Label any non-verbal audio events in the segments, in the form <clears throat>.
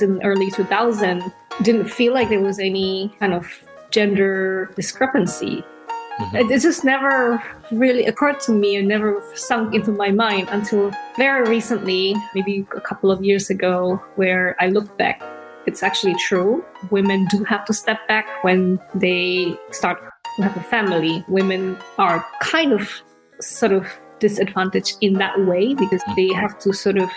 was in early 2000, didn't feel like there was any kind of gender discrepancy. Mm-hmm. It, just never really occurred to me and never sunk into my mind until very recently, maybe a couple of years ago, where I look back. It's actually true. Women do have to step back when they start to have a family. Women are kind of sort of disadvantaged in that way because they have to sort of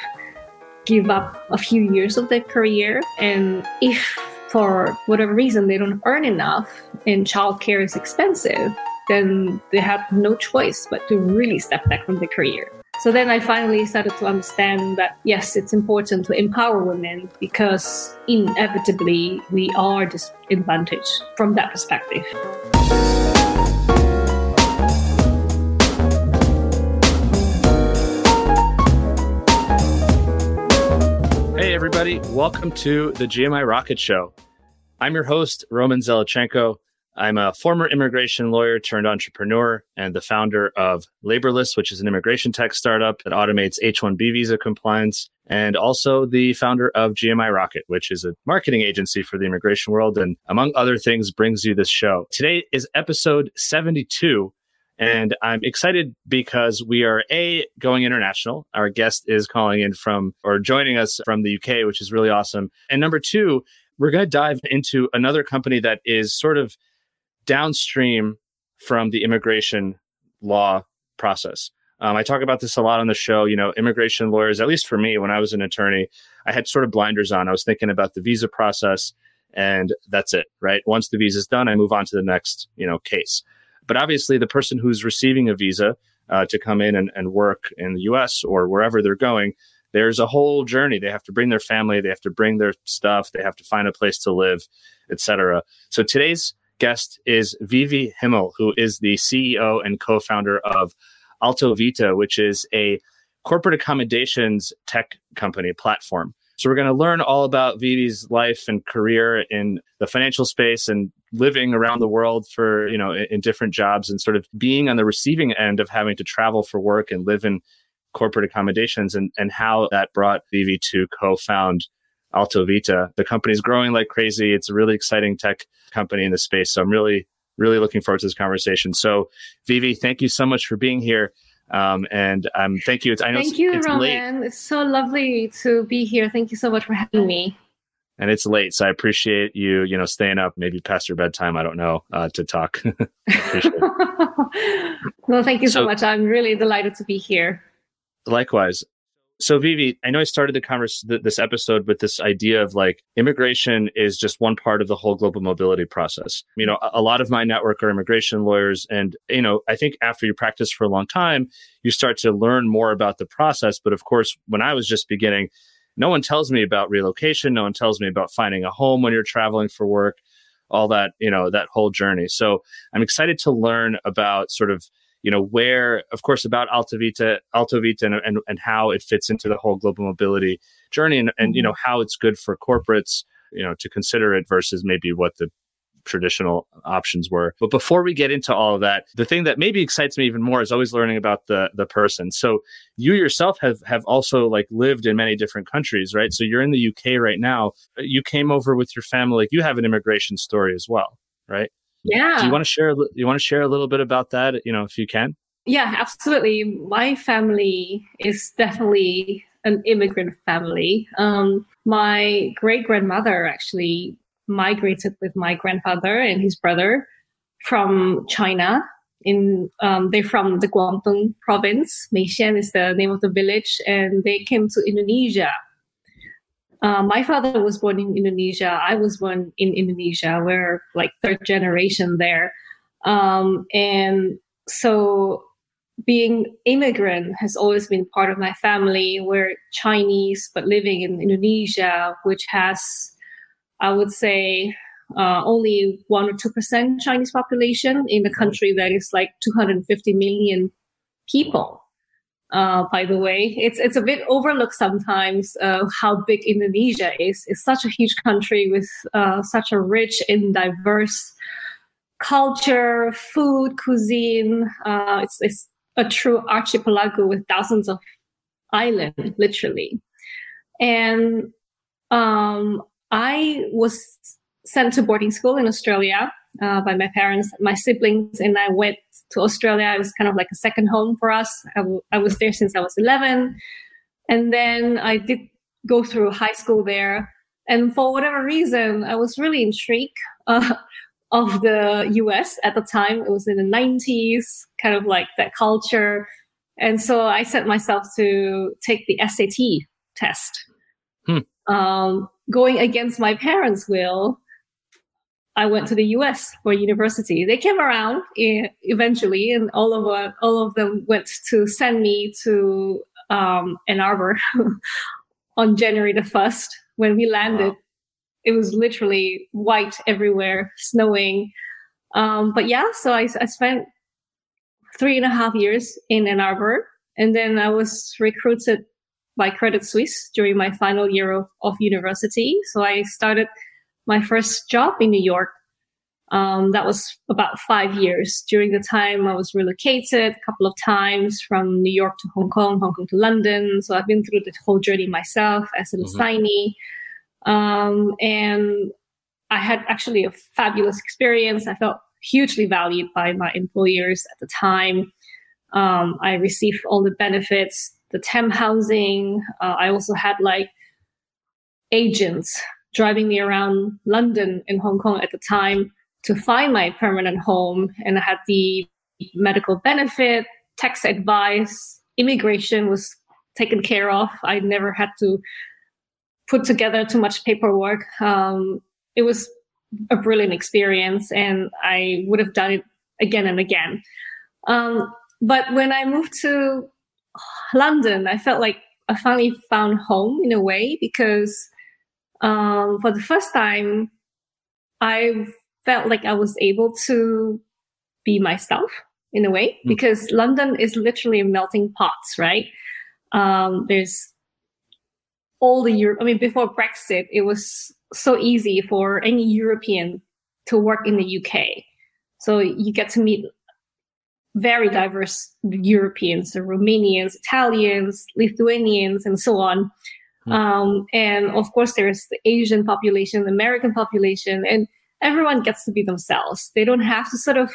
give up a few years of their career. And if for whatever reason they don't earn enough and childcare is expensive, then they have no choice but to really step back from their career. So then I finally started to understand that yes, it's important to empower women because inevitably we are disadvantaged from that perspective. Everybody, welcome to the GMI Rocket Show. I'm your host, Roman Zelichenko. I'm a former immigration lawyer turned entrepreneur and the founder of Laborless, which is an immigration tech startup that automates H 1B visa compliance, and also the founder of GMI Rocket, which is a marketing agency for the immigration world, and among other things, brings you this show. Today is episode 72. And I'm excited because we are A, going international. Our guest is calling in from or joining us from the UK, which is really awesome. And number two, we're going to dive into another company that is sort of downstream from the immigration law process. Um, I talk about this a lot on the show. You know, immigration lawyers, at least for me, when I was an attorney, I had sort of blinders on. I was thinking about the visa process and that's it, right? Once the visa is done, I move on to the next, you know, case. But obviously, the person who's receiving a visa uh, to come in and, and work in the US or wherever they're going, there's a whole journey. They have to bring their family, they have to bring their stuff, they have to find a place to live, etc. So today's guest is Vivi Himmel, who is the CEO and co-founder of AltoVita, which is a corporate accommodations tech company platform. So we're going to learn all about Vivi's life and career in the financial space and living around the world for, you know, in, in different jobs and sort of being on the receiving end of having to travel for work and live in corporate accommodations and, and how that brought Vivi to co-found AltoVita. The company's growing like crazy. It's a really exciting tech company in the space. So I'm really, really looking forward to this conversation. So, Vivi, thank you so much for being here. Um, and um, thank you. It's, I know thank it's, you, it's Roman. Late. It's so lovely to be here. Thank you so much for having me. And it's late, so I appreciate you, you know, staying up maybe past your bedtime. I don't know uh, to talk. <laughs> <laughs> well, thank you so, so much. I'm really delighted to be here. Likewise. So, Vivi, I know I started the converse th- this episode with this idea of like immigration is just one part of the whole global mobility process. You know, a, a lot of my network are immigration lawyers, and you know, I think after you practice for a long time, you start to learn more about the process. But of course, when I was just beginning, no one tells me about relocation. No one tells me about finding a home when you're traveling for work, all that you know, that whole journey. So, I'm excited to learn about sort of you know, where, of course, about AltoVita, Alto Vita and, and, and how it fits into the whole global mobility journey and, and, you mm-hmm. know, how it's good for corporates, you know, to consider it versus maybe what the traditional options were. But before we get into all of that, the thing that maybe excites me even more is always learning about the the person. So you yourself have have also like lived in many different countries, right? So you're in the UK right now. You came over with your family. Like you have an immigration story as well, right? Yeah. Do you want to share? You want to share a little bit about that? You know, if you can. Yeah, absolutely. My family is definitely an immigrant family. Um, my great grandmother actually migrated with my grandfather and his brother from China. In um, they're from the Guangdong province. Meixian is the name of the village, and they came to Indonesia uh, my father was born in Indonesia. I was born in Indonesia. We're like third generation there. Um, and so being immigrant has always been part of my family. We're Chinese, but living in Indonesia, which has, I would say, uh, only one or two percent Chinese population in a country that is like 250 million people. Uh, by the way, it's it's a bit overlooked sometimes uh, how big Indonesia is. It's such a huge country with uh, such a rich and diverse culture, food, cuisine. Uh, it's it's a true archipelago with thousands of islands, literally. And um, I was sent to boarding school in Australia uh, by my parents, my siblings, and I went to Australia. It was kind of like a second home for us. I, w- I was there since I was 11. And then I did go through high school there. And for whatever reason, I was really intrigued uh, <laughs> of the US at the time. It was in the 90s, kind of like that culture. And so I set myself to take the SAT test. Hmm. Um, going against my parents' will, I went to the US for university. They came around eventually, and all of uh, all of them went to send me to um, Ann Arbor <laughs> on January the first. When we landed, wow. it was literally white everywhere, snowing. Um, but yeah, so I, I spent three and a half years in Ann Arbor, and then I was recruited by Credit Suisse during my final year of, of university. So I started my first job in New York. Um, that was about five years. During the time, I was relocated a couple of times from New York to Hong Kong, Hong Kong to London. So I've been through the whole journey myself as an mm-hmm. assignee. Um, and I had actually a fabulous experience. I felt hugely valued by my employers at the time. Um, I received all the benefits, the temp housing. Uh, I also had like agents driving me around London and Hong Kong at the time to find my permanent home. And I had the medical benefit, tax advice, immigration was taken care of. I never had to put together too much paperwork. Um, it was a brilliant experience, and I would have done it again and again. Um, but when I moved to London, I felt like I finally found home in a way because um, for the first time, I felt like I was able to be myself in a way mm. because London is literally a melting pot, right? Um, there's all the Europe. I mean, before Brexit, it was so easy for any European to work in the UK. So you get to meet very diverse Europeans, so Romanians, Italians, Lithuanians, and so on. Hmm. Um, and of course, there's the Asian population, the American population, and everyone gets to be themselves. They don't have to sort of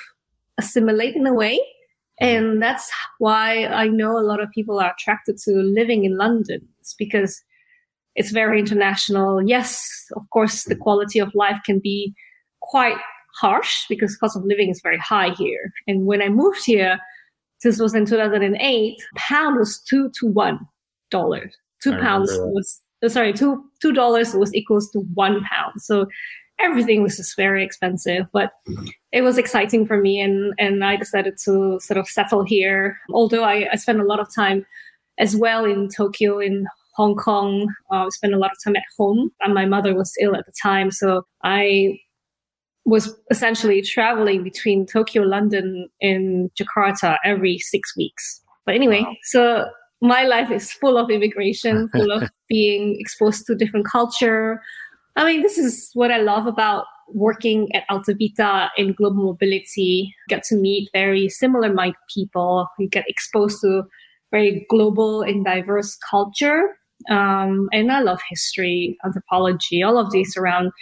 assimilate in a way. Hmm. And that's why I know a lot of people are attracted to living in London. It's because it's very international. Yes, of course, the quality of life can be quite harsh because cost of living is very high here. And when I moved here, this was in 2008, pound was two to one dollars two I pounds was uh, sorry two two dollars was equals to one pound. So everything was just very expensive but mm-hmm. it was exciting for me and and i decided to sort of settle here. Although i, I spent a lot of time as well in tokyo in hong kong uh, i spent a lot of time at home and my mother was ill at the time. So i was essentially traveling between tokyo london and jakarta every six weeks. But anyway wow. so my life is full of immigration, <laughs> full of being exposed to different culture. I mean, this is what I love about working at AltoVita in global mobility. You get to meet very similar minded people. You get exposed to very global and diverse culture. Um, and I love history, anthropology, all of these around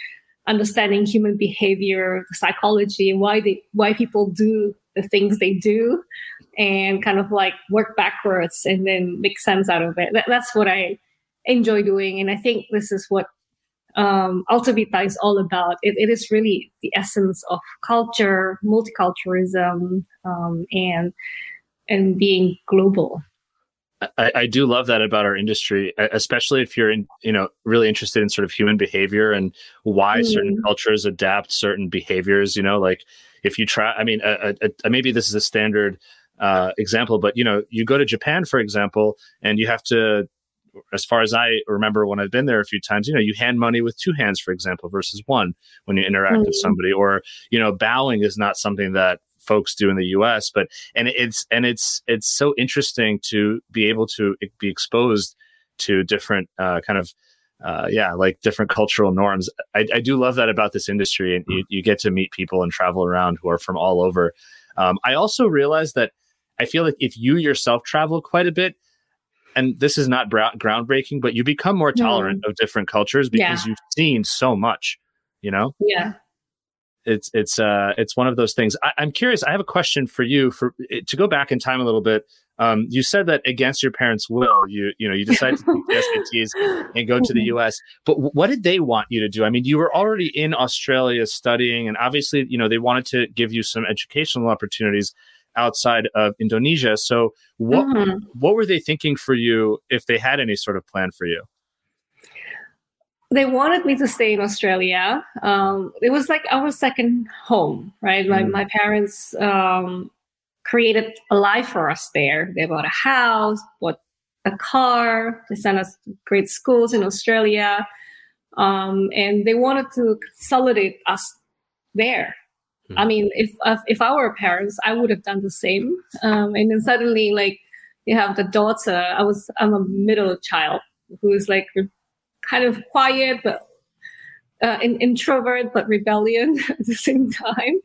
understanding human behavior, the psychology, why they why people do the things they do and kind of like work backwards and then make sense out of it. That, that's what I enjoy doing. And I think this is what um, AltoVita is all about. It, it is really the essence of culture, multiculturalism, um, and and being global. I, I, do love that about our industry, especially if you're in, you know, really interested in sort of human behavior and why mm. certain cultures adapt certain behaviors. You know, like if you try, I mean, maybe this is a standard uh, example, but you know, you go to Japan, for example, and you have to, as far as I remember when I've been there a few times, you know, you hand money with two hands, for example, versus one when you interact mm-hmm. with somebody, or you know, bowing is not something that folks do in the US, but and it's and it's it's so interesting to be able to be exposed to different uh, kind of uh, yeah, like different cultural norms. I, I, do love that about this industry, and you, you, get to meet people and travel around who are from all over. Um, I also realize that I feel like if you yourself travel quite a bit, and this is not bra- groundbreaking, but you become more tolerant no. of different cultures because yeah. you've seen so much, you know? Yeah. It's, it's, uh, it's one of those things. I, I'm curious. I have a question for you for to go back in time a little bit. Um, you said that against your parents' will, you you know you decided to take the SATs and go to the. <laughs> U.S. But what did they want you to do? I mean, you were already in Australia studying, and obviously, you know, they wanted to give you some educational opportunities outside of Indonesia. So what mm-hmm. what were they thinking for you if they had any sort of plan for you? They wanted me to stay in Australia. Um, it was like our second home, right? Mm. My my parents um, created a life for us there. They bought a house, bought a car. They sent us to great schools in Australia, um, and they wanted to consolidate us there. I hmm. mean, if if I were parents, I would have done the same. Um, and then suddenly, like, you have the daughter. I was I'm a middle child who is like kind of quiet but uh, in, introvert but rebellion <laughs> at the same time.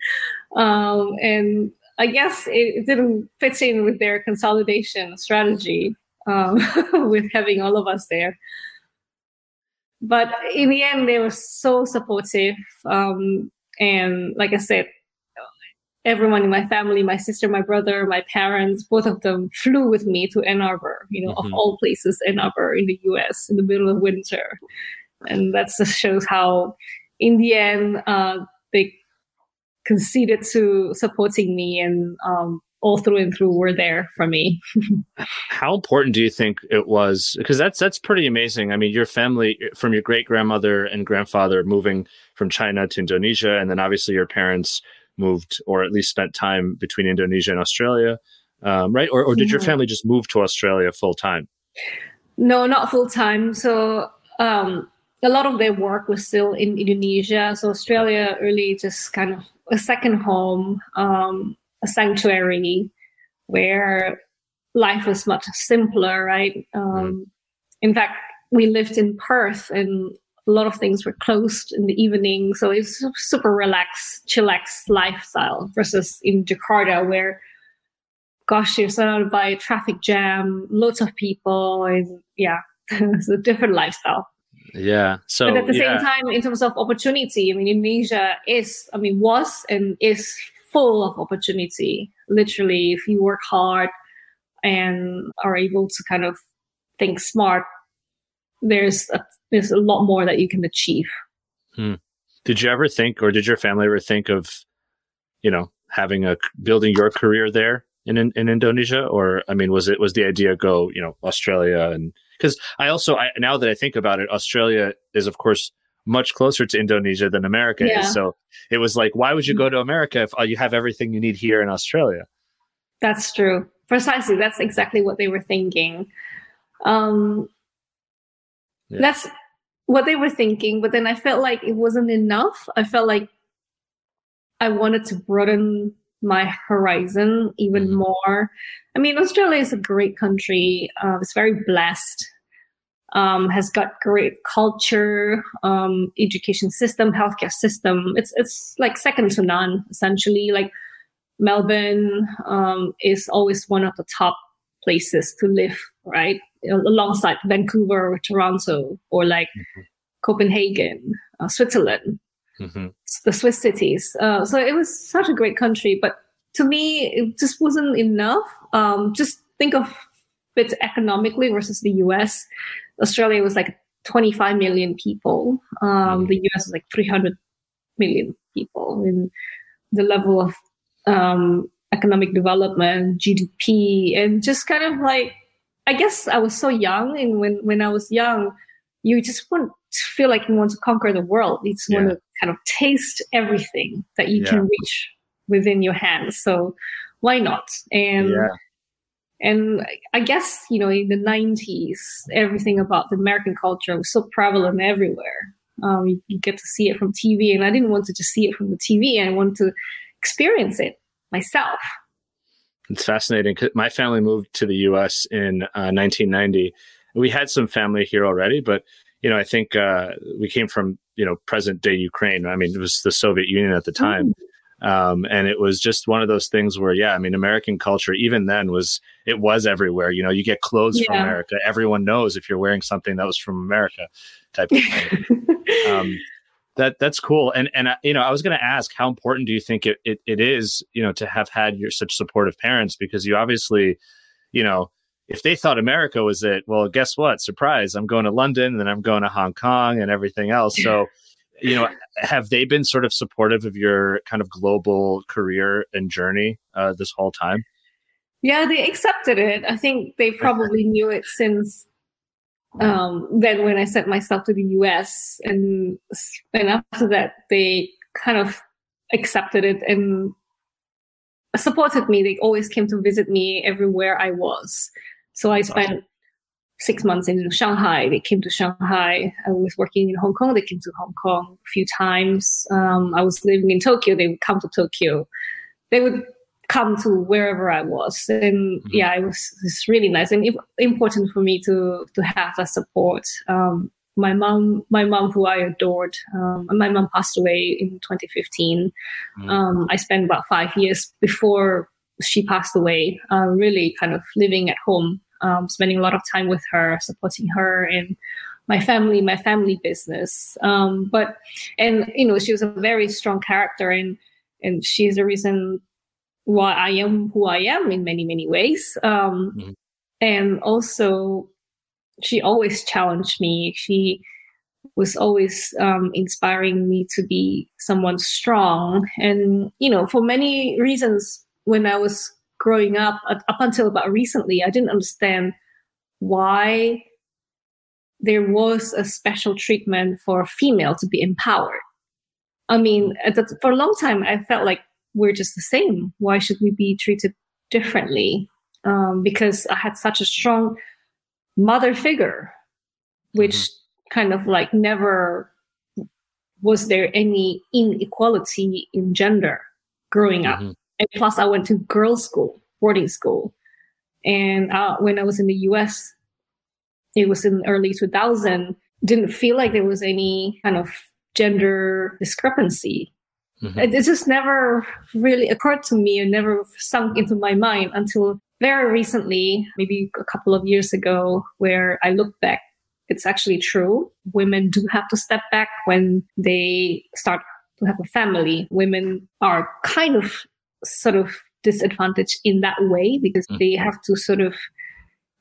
Um, and I guess it, it, didn't fit in with their consolidation strategy um, <laughs> with having all of us there. But in the end, they were so supportive. Um, and like I said, everyone in my family, my sister, my brother, my parents, both of them flew with me to Ann Arbor, you know, mm-hmm. of all places, Ann Arbor in the US in the middle of winter. And that just shows how, in the end, uh, they conceded to supporting me and um, all through and through were there for me. How important do you think it was? Because that's that's pretty amazing. I mean, your family from your great grandmother and grandfather moving from China to Indonesia, and then obviously your parents moved or at least spent time between Indonesia and Australia, um, right? Or, or did yeah. your family just move to Australia full time? No, not full time. So um, a lot of their work was still in Indonesia. So Australia really just kind of a second home. Um, a sanctuary where life was much simpler, right? Um, mm. In fact, we lived in Perth and a lot of things were closed in the evening. So it's super relaxed, chillax lifestyle versus in Jakarta where gosh, you're surrounded by a traffic jam, lots of people, and yeah, <laughs> it's a different lifestyle. Yeah. So but at the yeah. same time, in terms of opportunity, I mean Indonesia is, I mean, was and is full of opportunity. Literally, if you work hard and are able to kind of think smart, there's a, there's a lot more that you can achieve. Hmm. Did you ever think, or did your family ever think of, you know, having a building your career there in, in, in Indonesia, or I mean, was it was the idea go, you know, Australia and because I also I, now that I think about it, Australia is of course much closer to Indonesia than America yeah. is. So it was like, why would you go to America if uh, you have everything you need here in Australia? That's true. Precisely. That's exactly what they were thinking. Um, yeah. That's what they were thinking. But then I felt like it wasn't enough. I felt like I wanted to broaden my horizon even mm-hmm. more. I mean, Australia is a great country. Uh, it's very blessed um, has got great culture, um, education system, healthcare system. It's it's like second to none essentially. Like Melbourne um, is always one of the top places to live, right? Alongside Vancouver, or Toronto, or like mm-hmm. Copenhagen, uh, Switzerland, mm-hmm. the Swiss cities. Uh, so it was such a great country, but to me, it just wasn't enough. Um, just think of it economically versus the US. Australia was like 25 million people. Um, mm. The US was like 300 million people. And the level of um, economic development, GDP, and just kind of like, I guess I was so young. And when, when I was young, you just want to feel like you want to conquer the world. You just yeah. want to kind of taste everything that you yeah. can reach within your hands. So why not? And yeah. And I guess, you know, in the 90s, everything about the American culture was so prevalent everywhere. Um, you, you, get to see it from TV, and I didn't want to just see it from the TV. I want to experience it myself. It's fascinating. My family moved to the U.S. in uh, 1990. We had some family here already, but you know, I think uh, we came from you know present day Ukraine. I mean, it was the Soviet Union at the time. Mm. Um, and it was just one of those things where, yeah, I mean, American culture, even then was, it was everywhere. You know, you get clothes yeah. from America. Everyone knows if you're wearing something that was from America type of thing. <laughs> um, that that's cool. And, and, you know, I was going to ask how important do you think it, it, it is, you know, to have had your such supportive parents because you obviously, you know, if they thought America was it, well, guess what? Surprise! I'm going to London, and then I'm going to Hong Kong, and everything else. So, <laughs> you know, have they been sort of supportive of your kind of global career and journey uh, this whole time? Yeah, they accepted it. I think they probably knew it since um, then when I sent myself to the US, and and after that they kind of accepted it and supported me. They always came to visit me everywhere I was. So I spent six months in Shanghai. They came to Shanghai. I was working in Hong Kong. They came to Hong Kong a few times. Um, I was living in Tokyo. They would come to Tokyo. They would come to wherever I was. And mm-hmm. yeah, it was, really nice and important for me to to have that support. Um, my mom, my mom, who I adored, um, my mom passed away in 2015. Mm-hmm. Um, I spent about five years before she passed away, uh, really kind of living at home, um, spending a lot of time with her, supporting her and my family, my family business. Um, but and you know, she was a very strong character, and and she's the reason why I am who I am in many many ways. Um, mm-hmm. And also, she always challenged me. She was always um, inspiring me to be someone strong. And, you know, for many reasons, when I was growing up, up until about recently, I didn't understand why there was a special treatment for a female to be empowered. I mean, for a long time, I felt like we're just the same. Why should we be treated differently? Um, because I had such a strong mother figure, which mm-hmm. kind of like never was there any inequality in gender growing up. And plus, I went to girls' school, boarding school. And uh, when I was in the US, it was in early 2000, didn't feel like there was any kind of gender discrepancy. Mm-hmm. It, it just never really occurred to me and never sunk into my mind until very recently, maybe a couple of years ago, where I look back. It's actually true. Women do have to step back when they start to have a family. Women are kind of sort of disadvantaged in that way because mm-hmm. they have to sort of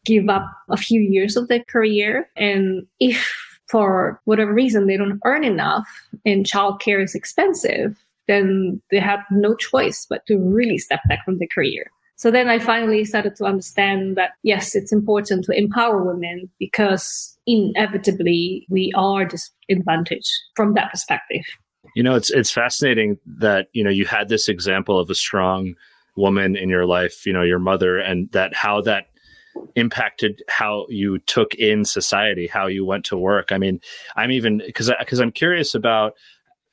give up a few years of their career. And if for whatever reason they don't earn enough and childcare is expensive, then they have no choice but to really step back from their career. So then I finally started to understand that yes, it's important to empower women because inevitably we are disadvantaged from that perspective. You know, it's it's fascinating that you know you had this example of a strong woman in your life, you know, your mother, and that how that impacted how you took in society, how you went to work. I mean, I'm even because because I'm curious about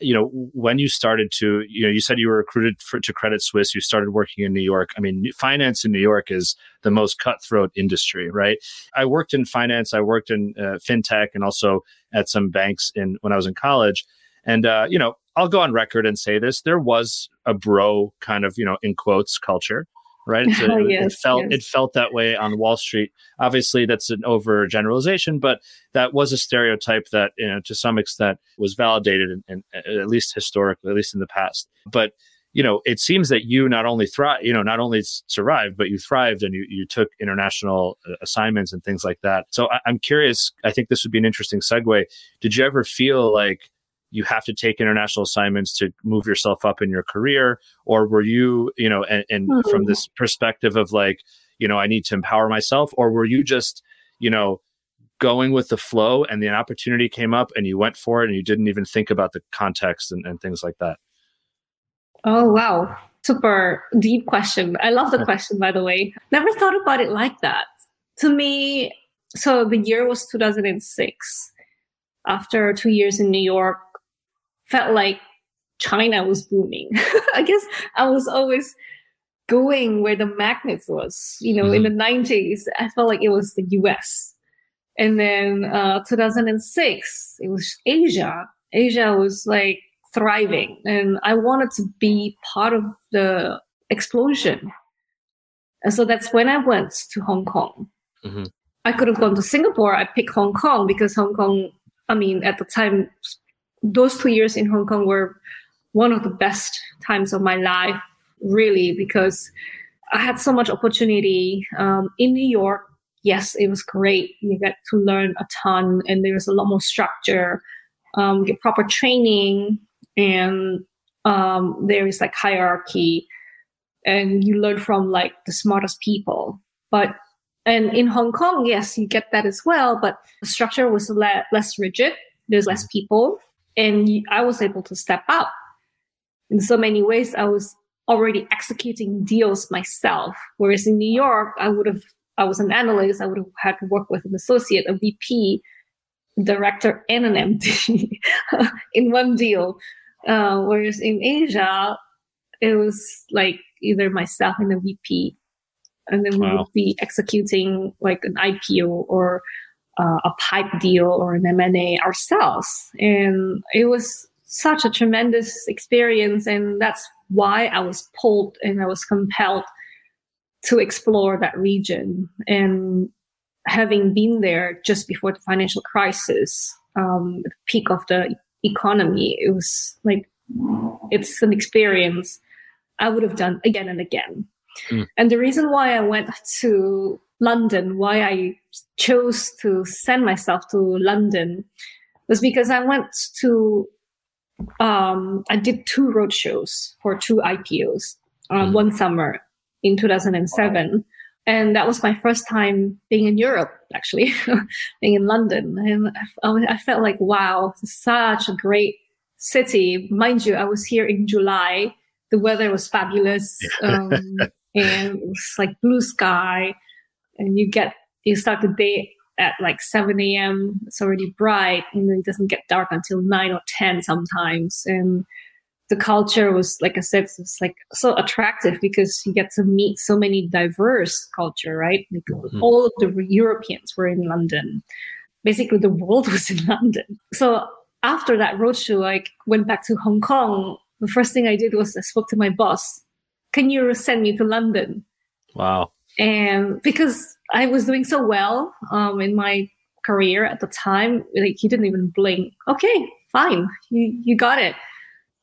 you know when you started to you know you said you were recruited for, to credit suisse you started working in new york. I mean finance in new york is the most cutthroat industry right? I worked in finance i worked in uh, fintech and also at some banks in when i was in college and uh, you know i'll go on record and say this there was a bro kind of you know in quotes culture right? So <laughs> yes, it felt yes. it felt that way on Wall Street. Obviously, that's an overgeneralization, but that was a stereotype that you know to some extent was validated, and at least historically, at least in the past. But you know, it seems that you not only thrive, you know, not only survived, but you thrived and you, you took international uh, assignments and things like that. So I, I'm curious. I think this would be an interesting segue. Did you ever feel like you have to take international assignments to move yourself up in your career? Or were you you know and, and mm-hmm. from this perspective of like you know i need to empower myself? Or were you just you know going with the flow and the opportunity came up and you went for it and you didn't even think about the context and, and things like that? Oh wow. Super deep question. I love the question by the way. Never thought about it like that. To me so the year was 2006 after two years in new york felt like China was booming. <laughs> I guess I was always going where the magnets was. You know, mm-hmm. in the 90s, I felt like it was the US. And then uh, 2006, it was Asia. Asia was like thriving and I wanted to be part of the explosion. And so that's when I went to Hong Kong. Mm-hmm. I could have gone to Singapore. I picked Hong Kong because Hong Kong, I mean, at the time, those two years in Hong Kong were one of the best times of my life, really, because I had so much opportunity um, in New York. Yes, it was great. You get to learn a ton, and there was a lot more structure, um, get proper training, and um, there is like hierarchy, and you learn from like the smartest people. But and in Hong Kong, yes, you get that as well, but the structure was le- less rigid. There's less people, and I was able to step up. In so many ways, I was already executing deals myself. Whereas in New York, I would have, I was an analyst, I would have had to work with an associate, a VP, director, and an MD <laughs> in one deal. Uh, whereas in Asia, it was like either myself and a VP and then wow. we would be executing like an IPO or uh, a pipe deal or an M&A ourselves. And it was such a tremendous experience. And that's why I was pulled and I was compelled to explore that region. And having been there just before the financial crisis, um, the peak of the economy, it was like, it's an experience I would have done again and again. Mm. And the reason why I went to London, why I chose to send myself to London, was because I went to, um, I did two road shows for two IPOs um, mm. one summer in 2007. Wow. And that was my first time being in Europe, actually, <laughs> being in London. And I, I felt like, wow, such a great city. Mind you, I was here in July. The weather was fabulous. <laughs> Um, and it's like blue sky and you get you start the day at like 7 a.m it's already bright and it doesn't get dark until 9 or 10 sometimes and the culture was like i said it's like so attractive because you get to meet so many diverse culture right? Like mm-hmm. all of the europeans were in london. Basically the world <laughs> was in london. So after that roadshow i went back to hong kong. The first thing i did was i spoke to my boss can you send me to London? Wow. And because I was doing so well um, in my career at the time, like he didn't even blink. Okay, fine, you you got it.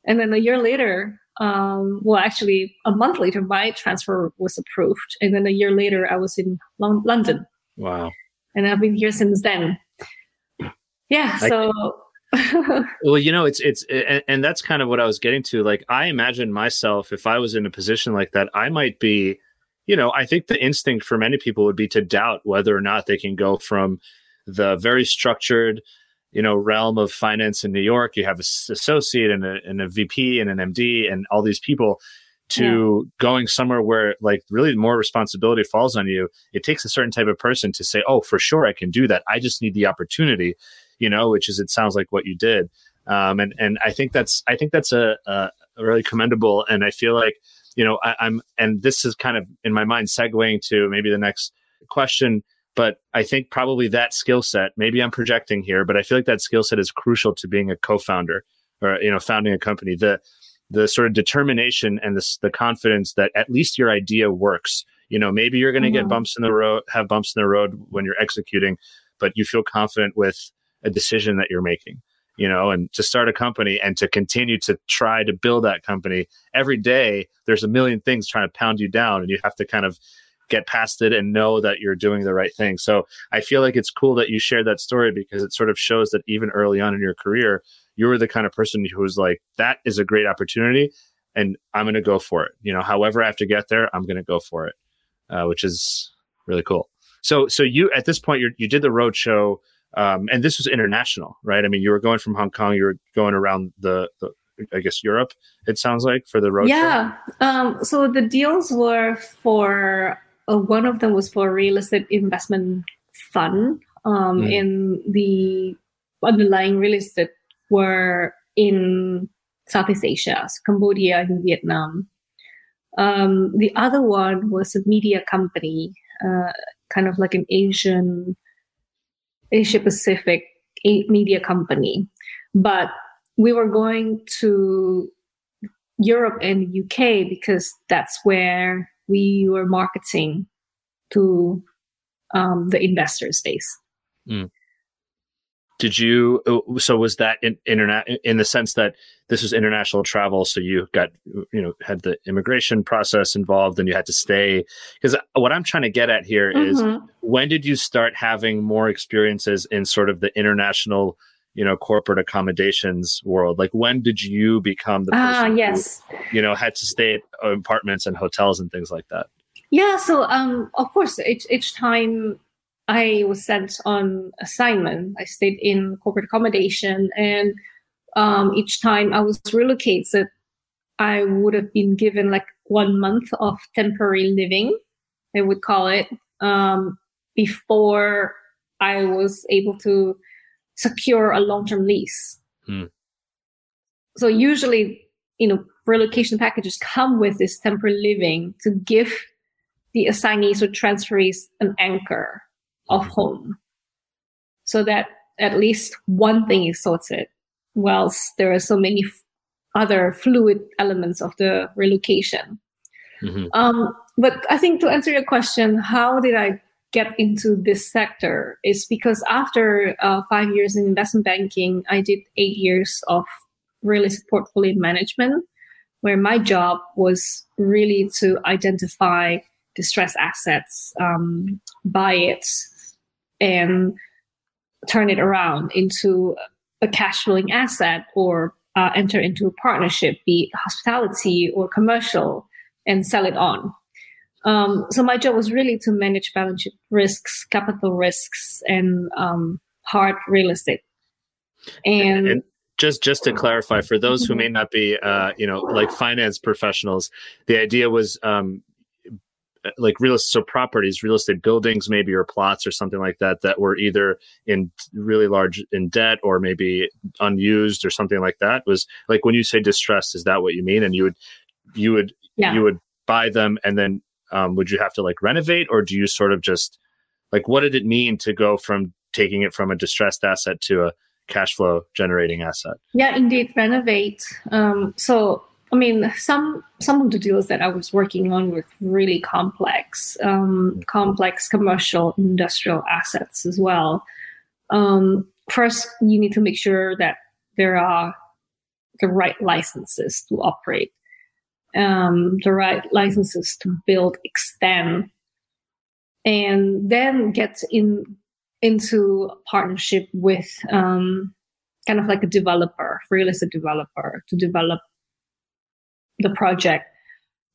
And then a year later, um, well, actually a month later, my transfer was approved, and then a year later, I was in London. Wow. And I've been here since then. Yeah. So <laughs> well, you know, it's it's and, and, that's kind of what I was getting to. Like, I imagine myself if I was in a position like that, I might be, you know, I think the instinct for many people would be to doubt whether or not they can go from the very structured, you know, realm of finance in New York. You have an associate and a, and a VP and an MD and all these people to yeah. going somewhere where like really more responsibility falls on you. It takes a certain type of person to say, "Oh, for sure, I can do that. I just need the opportunity." You know, which is it sounds like what you did. Um, and and I think that's I think that's a, a really commendable. And I feel like you know I, I'm and this is kind of in my mind segueing to maybe the next question. But I think probably that skill set, maybe I'm projecting here, but I feel like that skill set is crucial to being a co-founder or you know founding a company. The the sort of determination and the, the confidence that at least your idea works. You know, maybe you're going to mm-hmm. get bumps in the road, have bumps in the road when you're executing, but you feel confident with a decision that you're making you know and to start a company and to continue to try to build that company every day there's a million things trying to pound you down and you have to kind of get past it and know that you're doing the right thing. So i feel like it's cool that you shared that story because it sort of shows that even early on in your career you were the kind of person who was like that is a great opportunity and i'm going to go for it. You know however i have to get there i'm going to go for it uh, which is really cool. So so you at this point you you did the road show um, and this was international, right? I mean, you were going from Hong Kong, you were going around the, the I guess Europe. It sounds like for the road. Yeah. Um, so the deals were for uh, one of them was for a real estate investment fund. Um, mm. In the underlying real estate were in Southeast Asia, so Cambodia and Vietnam. Um, the other one was a media company, uh, kind of like an Asian Asia Pacific media company. But we were going to Europe and UK because that's where we were marketing to um, the investor space. Mm. Did you? Uh, so was that in internet in the sense that this was international travel? So you got you know had the immigration process involved, and you had to stay. Because what I'm trying to get at here is mm-hmm. when did you start having more experiences in sort of the international you know corporate accommodations world like when did you become the ah, person uh, yes who, you know had to stay at apartments and hotels and things like that yeah so um of course each, each time i was sent on assignment i stayed in corporate accommodation and um each time i was relocated i would have been given like one month of temporary living i would call it um before i was able to secure a long-term lease. Hmm. So usually, you know, relocation packages come with this temporary living to give the assignees or transferees an anchor of hmm. home so that at least one thing is sorted whilst there are so many f- other fluid elements of the relocation. Mm-hmm. Um, but I think to answer your question, how did I get into this sector is because after uh, five years in investment banking, I did eight years of real estate portfolio management, where my job was really to identify distressed assets, um, buy it, and turn it around into a cash flowing asset or uh, enter into a partnership, be it hospitality or commercial, and sell it on. Um, so my job was really to manage balance sheet risks, capital risks, and um, hard real estate. And, and, just just to clarify, for those who may not be, uh, you know, like finance professionals, the idea was um, like real estate, so properties, real estate buildings, maybe or plots or something like that, that were either in really large in debt or maybe unused or something like that. Was like when you say distressed, is that what you mean? And you would you would yeah. you would buy them and then um, would you have to like renovate or do you sort of just like what did it mean to go from taking it from a distressed asset to a cash flow generating asset yeah indeed renovate um, so i mean some some of the deals that i was working on were really complex um, complex commercial industrial assets as well. Um, first you need to make sure that there are the right licenses to operate um, the right licenses to build, extend, and then get in into partnership with um, kind of like a developer, real estate developer, to develop the project.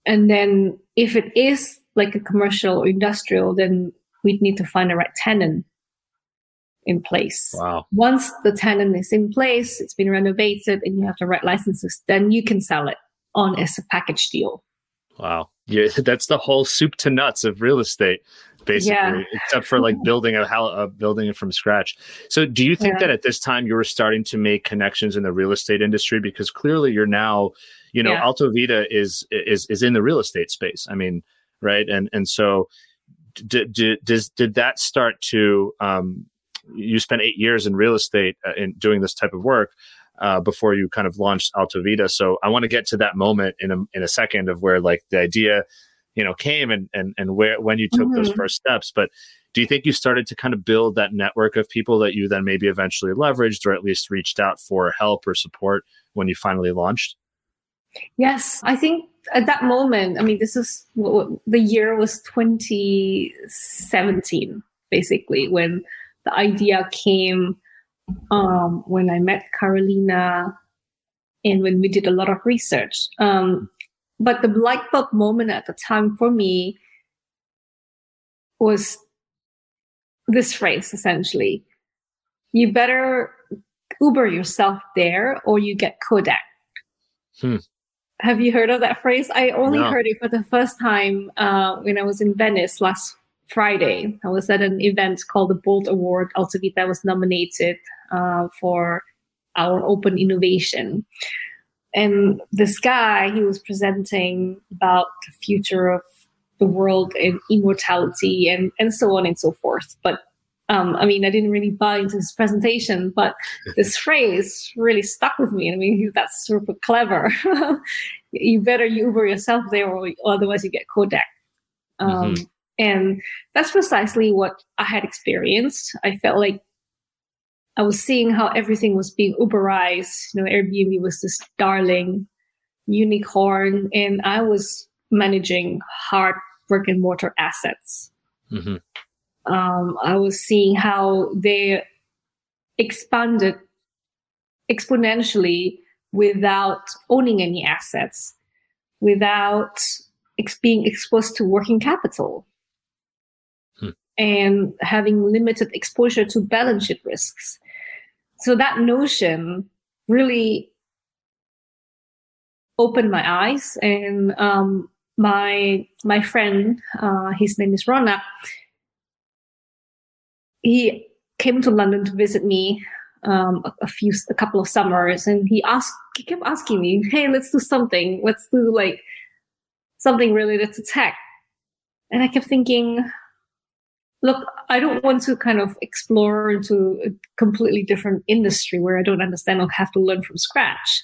And then if it is like a commercial or industrial, then we'd need to find the right tenant in place. Wow. Once the tenant is in place, it's been renovated, and you have the right licenses, then you can sell it on as a package deal. Wow. Yeah, <laughs> that's the whole soup to nuts of real estate, basically, yeah. except for like building a, a uh, building it from scratch. So, do you think yeah. that at this time you were starting to make connections in the real estate industry because clearly you're now, you know, yeah. AltoVita is is is in the real estate space. I mean, right? And and so, did did does did that start to um, you spent eight years in real estate uh, in doing this type of work uh, before you kind of launched AltoVita. So I want to get to that moment in a, in a second of where like the idea, you know, came and, and, and where, when you took mm-hmm. those first steps. But do you think you started to kind of build that network of people that you then maybe eventually leveraged or at least reached out for help or support when you finally launched? Yes, I think at that moment, I mean, this is the year was 2017, basically, when the idea came um, when I met Karolina and when we did a lot of research. Um, but the light bulb moment at the time for me was this phrase essentially you better Uber yourself there or you get Kodak. Hmm. Have you heard of that phrase? I only no. heard it for the first time uh, when I was in Venice last Friday. I was at an event called the Bold Award. AltoVita was nominated uh, for our open innovation. And this guy, he was presenting about the future of the world and immortality and, and so on and so forth. But um, I mean, I didn't really buy into his presentation, but <laughs> this phrase really stuck with me. And I mean, <laughs> that's super clever. <laughs> you better Uber yourself there, or otherwise you get Kodak. Um, mm-hmm. And that's precisely what I had experienced. I felt like I was seeing how everything was being Uberized. You know, Airbnb was this darling unicorn, and I was managing hard brick and mortar assets. Mm-hmm um, I was seeing how they expanded exponentially without owning any assets, without ex- being exposed to working capital, hmm. and having limited exposure to balance sheet risks. So that notion really opened my eyes, and um, my my friend, uh, his name is Ronak he came to London to visit me um, a, a, few, a couple of summers, and he asked, he kept asking me, "Hey, let's do something. Let's do like something related to tech." And I kept thinking, look, I don't want to kind of explore into a completely different industry where I don't understand or have to learn from scratch.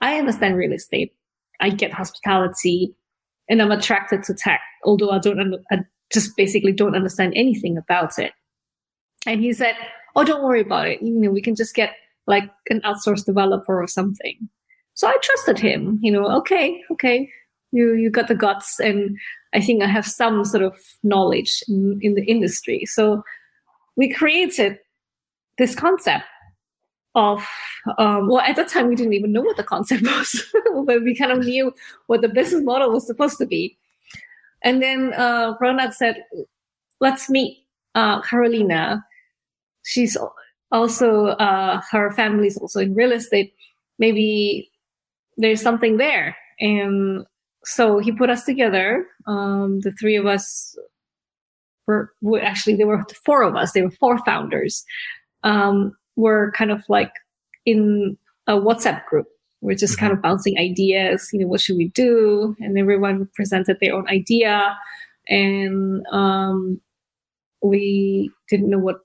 I understand real estate. I get hospitality, and I'm attracted to tech, although I don't. I just basically don't understand anything about it. And he said, Oh, don't worry about it. You know, we can just get like an outsourced developer or something. So I trusted him, you know, okay, okay, you, you got the guts. And I think I have some sort of knowledge in, in the industry. So we created this concept of um, well at that time we didn't even know what the concept <laughs> was but we kind of knew what the business model was supposed to be and then uh, Ronak said let's meet uh, Karolina she's also uh, her family's also in real estate. Maybe there's something there, and so he put us together. Um, the three of us were, were actually there were four of us. There were four founders. Um, we're kind of like in a WhatsApp group. We're just mm-hmm. kind of bouncing ideas. You know, what should we do? And everyone presented their own idea, and um, we didn't know what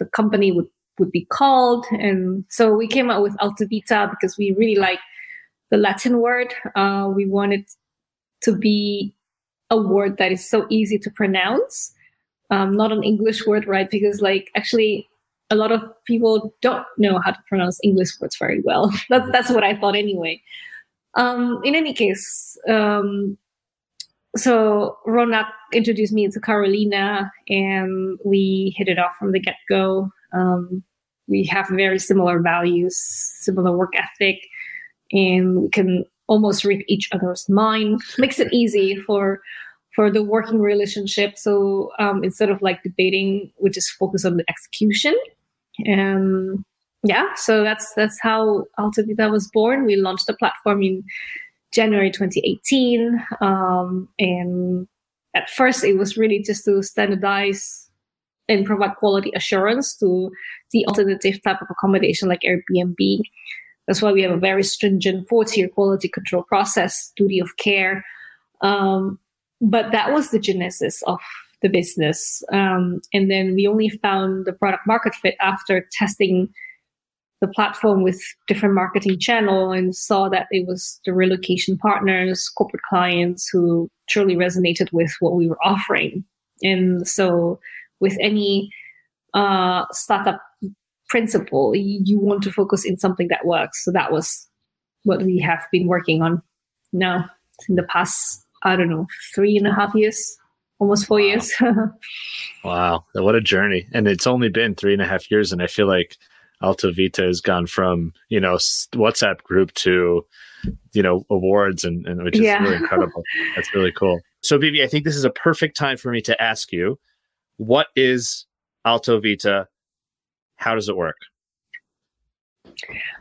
the company would, would be called. And so we came up with AltoVita because we really like the Latin word. Uh, we wanted to be a word that is so easy to pronounce, um, not an English word, right? Because like actually a lot of people don't know how to pronounce English words very well. <laughs> that's that's what I thought anyway. Um, in any case, um, so Ronak introduced me to Karolina, and we hit it off from the get go. Um, we have very similar values, similar work ethic, and we can almost read each other's mind. Makes it easy for for the working relationship. So um, instead of like debating, we just focus on the execution. And yeah, so that's that's how AltoVita was born. We launched the platform in January 2018. Um, and at first, it was really just to standardize and provide quality assurance to the alternative type of accommodation like Airbnb. That's why we have a very stringent four tier quality control process, duty of care. Um, but that was the genesis of the business. Um, and then we only found the product market fit after testing the platform with different marketing channel and saw that it was the relocation partners, corporate clients who truly resonated with what we were offering. And so with any uh, startup principle, you want to focus in something that works. So that was what we have been working on now in the past, I don't know, three and a half years, almost four wow. years. <laughs> wow. What a journey. And it's only been three and a half years. And I feel like AltoVita has gone from you know WhatsApp group to you know awards and, and which is yeah. really incredible. <laughs> That's really cool. So Vivi, I think this is a perfect time for me to ask you, what is AltoVita? How does it work?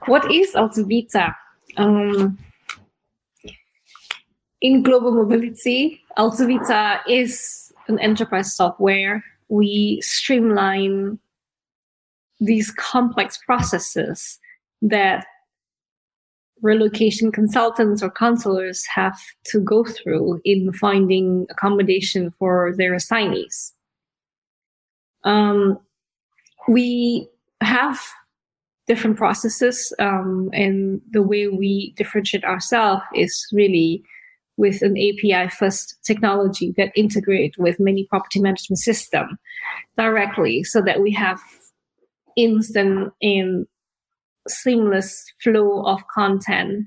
What is AltoVita? Um, in global mobility, AltoVita is an enterprise software. We streamline these complex processes that relocation consultants or counselors have to go through in finding accommodation for their assignees. Um, we have different processes, um, and the way we differentiate ourselves is really with an API first technology that integrate with many property management system directly so that we have instant and seamless flow of content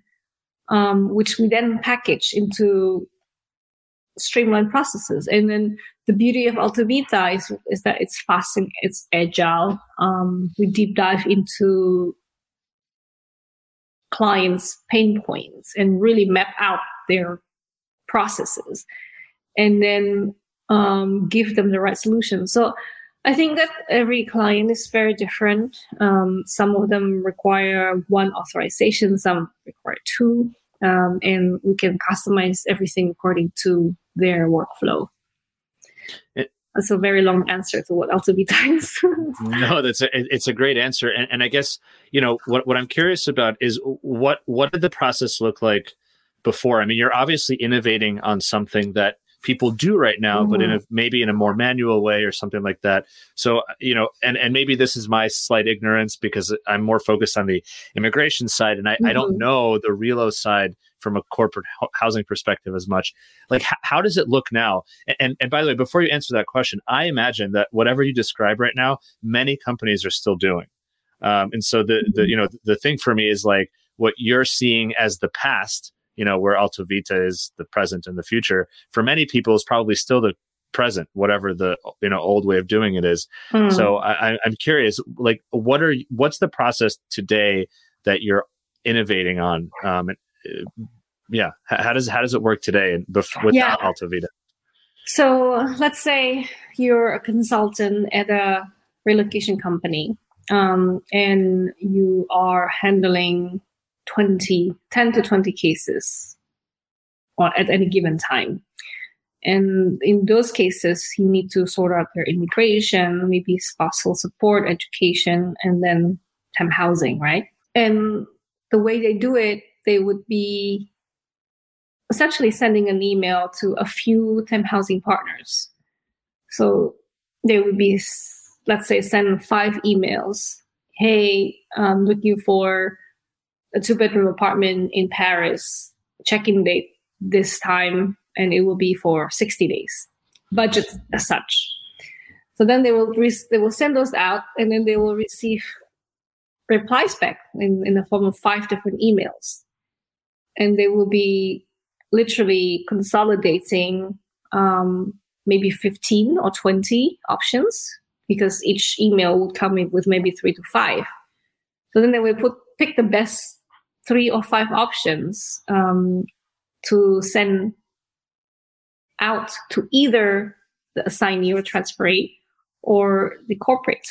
um, which we then package into streamlined processes and then the beauty of AltoVita is, is that it's fast and it's agile um, we deep dive into clients pain points and really map out their processes and then um, give them the right solution. So I think that every client is very different. Um, some of them require one authorization, some require two, um, and we can customize everything according to their workflow. It, that's a very long answer to what AltoVita is. <laughs> no, that's a, it's a great answer, and, and I guess you know what what I'm curious about is what what did the process look like before. I mean, you're obviously innovating on something that people do right now, mm-hmm. but in a, maybe in a more manual way or something like that. So, you know, and, and maybe this is my slight ignorance because I'm more focused on the immigration side and I, mm-hmm. I don't mm-hmm. know the relo side from a corporate housing perspective as much. Like, h- how does it look now? And, and, and by the way, before you answer that question, I imagine that whatever you describe right now, many companies are still doing. Um, and so the, the, mm-hmm. you know, the thing for me is like what you're seeing as the past you know, where AltoVita is the present and the future, for many people is probably still the present, whatever the you know old way of doing it is. Mm. So I, I'm curious, like, what are what's the process today that you're innovating on? Um, uh, yeah, how does how does it work today and bef- with yeah. AltoVita? So let's say you're a consultant at a relocation company, um, and you are handling 20, 10 to 20 cases or at any given time. And in those cases, you need to sort out their immigration, maybe spousal support, education, and then temp housing, right? And the way they do it, they would be essentially sending an email to a few temp housing partners. So they would be, let's say, send five emails. Hey, I'm looking for a two bedroom apartment in Paris, check-in date this time, and it will be for 60 days. Budget as such. So then they will re- they will send those out, and then they will receive replies back in, in the form of five different emails, and they will be literally consolidating um, maybe 15 or 20 options because each email would come in with maybe three to five. So then they will put pick the best three or five options um, to send out to either the assignee or transferee or the corporate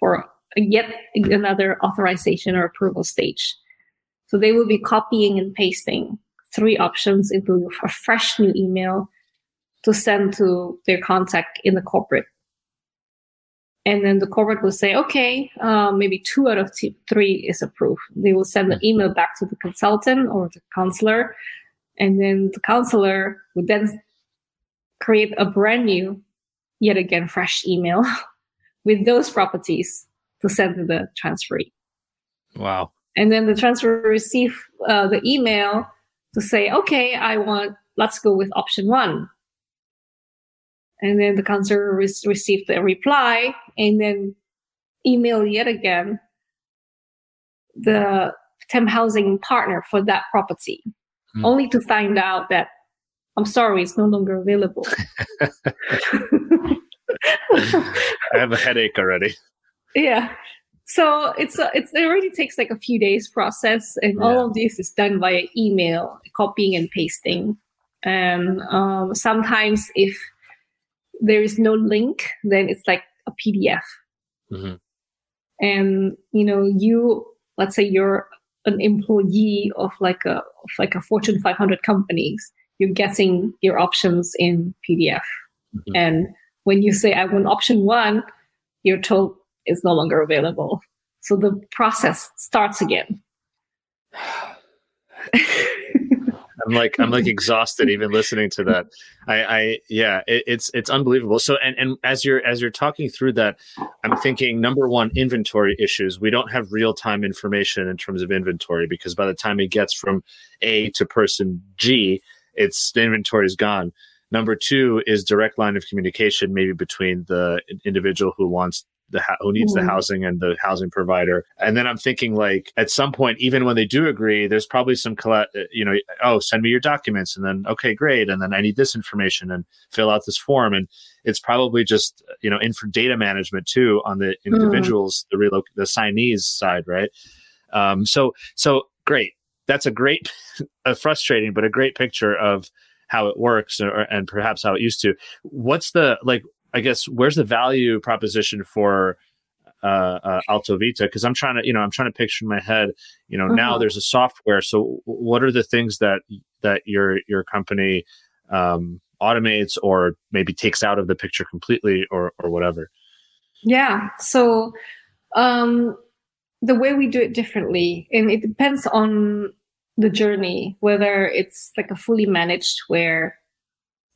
for yet another authorization or approval stage. So they will be copying and pasting three options into a fresh new email to send to their contact in the corporate and then the corporate will say, okay, um, maybe two out of t- three is approved. They will send the email back to the consultant or the counselor. And then the counselor would then create a brand new, yet again, fresh email <laughs> with those properties to send to the transferee. Wow. And then the transfer receive uh, the email to say, okay, I want, let's go with option one. And then the counselor re- received a reply and then email yet again the temp housing partner for that property, mm. only to find out that I'm sorry, it's no longer available. <laughs> <laughs> I have a headache already. Yeah. So it's a, it's it already takes like a few days process, and yeah. all of this is done via email, copying and pasting. And um, sometimes, if there is no link, then it's like a PDF. Mm-hmm. And you know, you let's say you're an employee of like a of like a Fortune 500 companies, you're getting your options in PDF. Mm-hmm. And when you say I want option one, you're told it's no longer available. So the process starts again. <sighs> <laughs> I'm like I'm like <laughs> exhausted even listening to that. I, I yeah, it, it's it's unbelievable. So and and as you're as you're talking through that, I'm thinking number one, inventory issues. We don't have real time information in terms of inventory because by the time it gets from A to person G, it's the inventory is gone. Number two is direct line of communication, maybe between the individual who wants the who needs mm-hmm. the housing and the housing provider. And then I'm thinking like at some point, even when they do agree, there's probably some you know, oh, send me your documents, and then okay, great, and then I need this information and fill out this form, and it's probably just you know, in for data management too on the mm-hmm. individuals, mm-hmm. the reloc the signees side, right? Um, so so great. That's a great, <laughs> a frustrating, but a great picture of how it works or, and perhaps how it used to. What's the like? I guess where's the value proposition for uh, uh, AltoVita? Because I'm trying to, you know, I'm trying to picture in my head, you know, now uh-huh. there's a software. So what are the things that that your your company um, automates or maybe takes out of the picture completely or or whatever? Yeah. So um, the way we do it differently, and it depends on the journey, whether it's like a fully managed where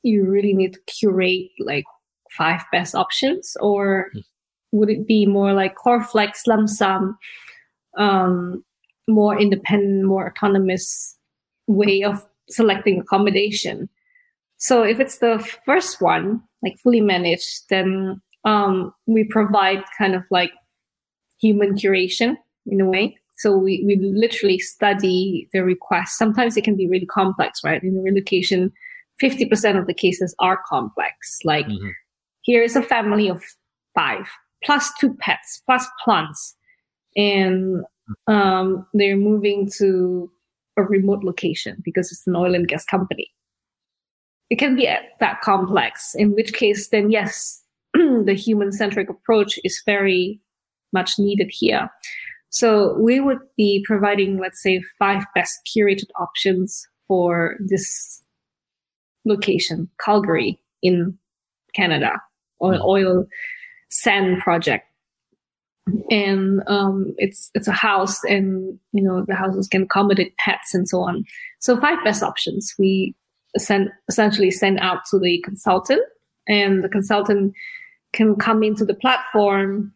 you really need to curate like five best options, or mm. would it be more like core flex lump sum, um, more independent, more autonomous way of selecting accommodation? So if it's the first one, like fully managed, then um, we provide kind of like human curation in a way. So we, we literally study the request. Sometimes it can be really complex, right? In relocation, 50% of the cases are complex. Like mm-hmm here is a family of five plus two pets plus plants. And um, they're moving to a remote location because it's an oil and gas company. It can be that complex in which case then yes <clears throat> the human centric approach is very much needed here. So we would be providing let's say five best curated options for this location calgary in canada oil, mm. oil sand project. And um, it's it's a house and you know the houses can accommodate pets and so on. So five best options. We send essentially send out to the consultant and the consultant can come into the platform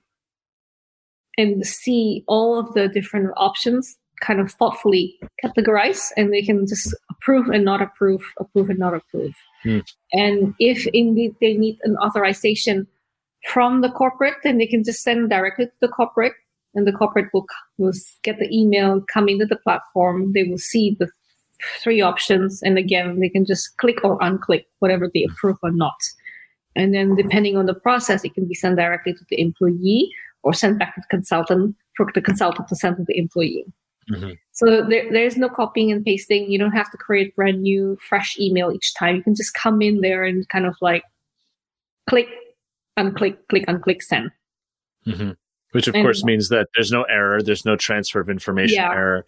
and see all of the different options kind of thoughtfully categorize and they can just approve and not approve approve and not approve mm. and if indeed they need an authorization from the corporate, then they can just send directly to the corporate, and the corporate will, will get the email, come into the platform. They will see the three options, and again, they can just click or unclick whatever they approve or not. And then, depending on the process, it can be sent directly to the employee or sent back to the consultant for the consultant to send to the employee. Mm-hmm. So there, there's no copying and pasting. You don't have to create brand new, fresh email each time. You can just come in there and kind of like click unclick, click, unclick, send. Mm-hmm. Which of and, course means that there's no error, there's no transfer of information yeah. error.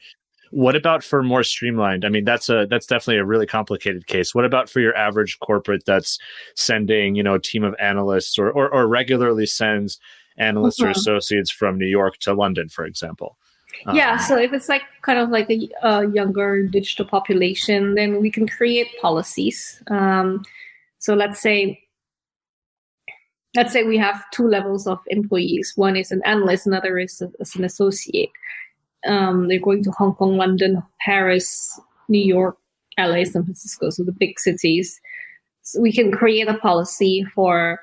What about for more streamlined? I mean, that's a that's definitely a really complicated case. What about for your average corporate that's sending, you know, a team of analysts or or, or regularly sends analysts mm-hmm. or associates from New York to London, for example? Yeah, um, so if it's like kind of like a, a, younger digital population, then we can create policies. Um, so let's say let's say we have two levels of employees. One is an analyst, another is, a, is an associate. Um, they're going to Hong Kong, London, Paris, New York, LA, San Francisco, so the big cities. So we can create a policy for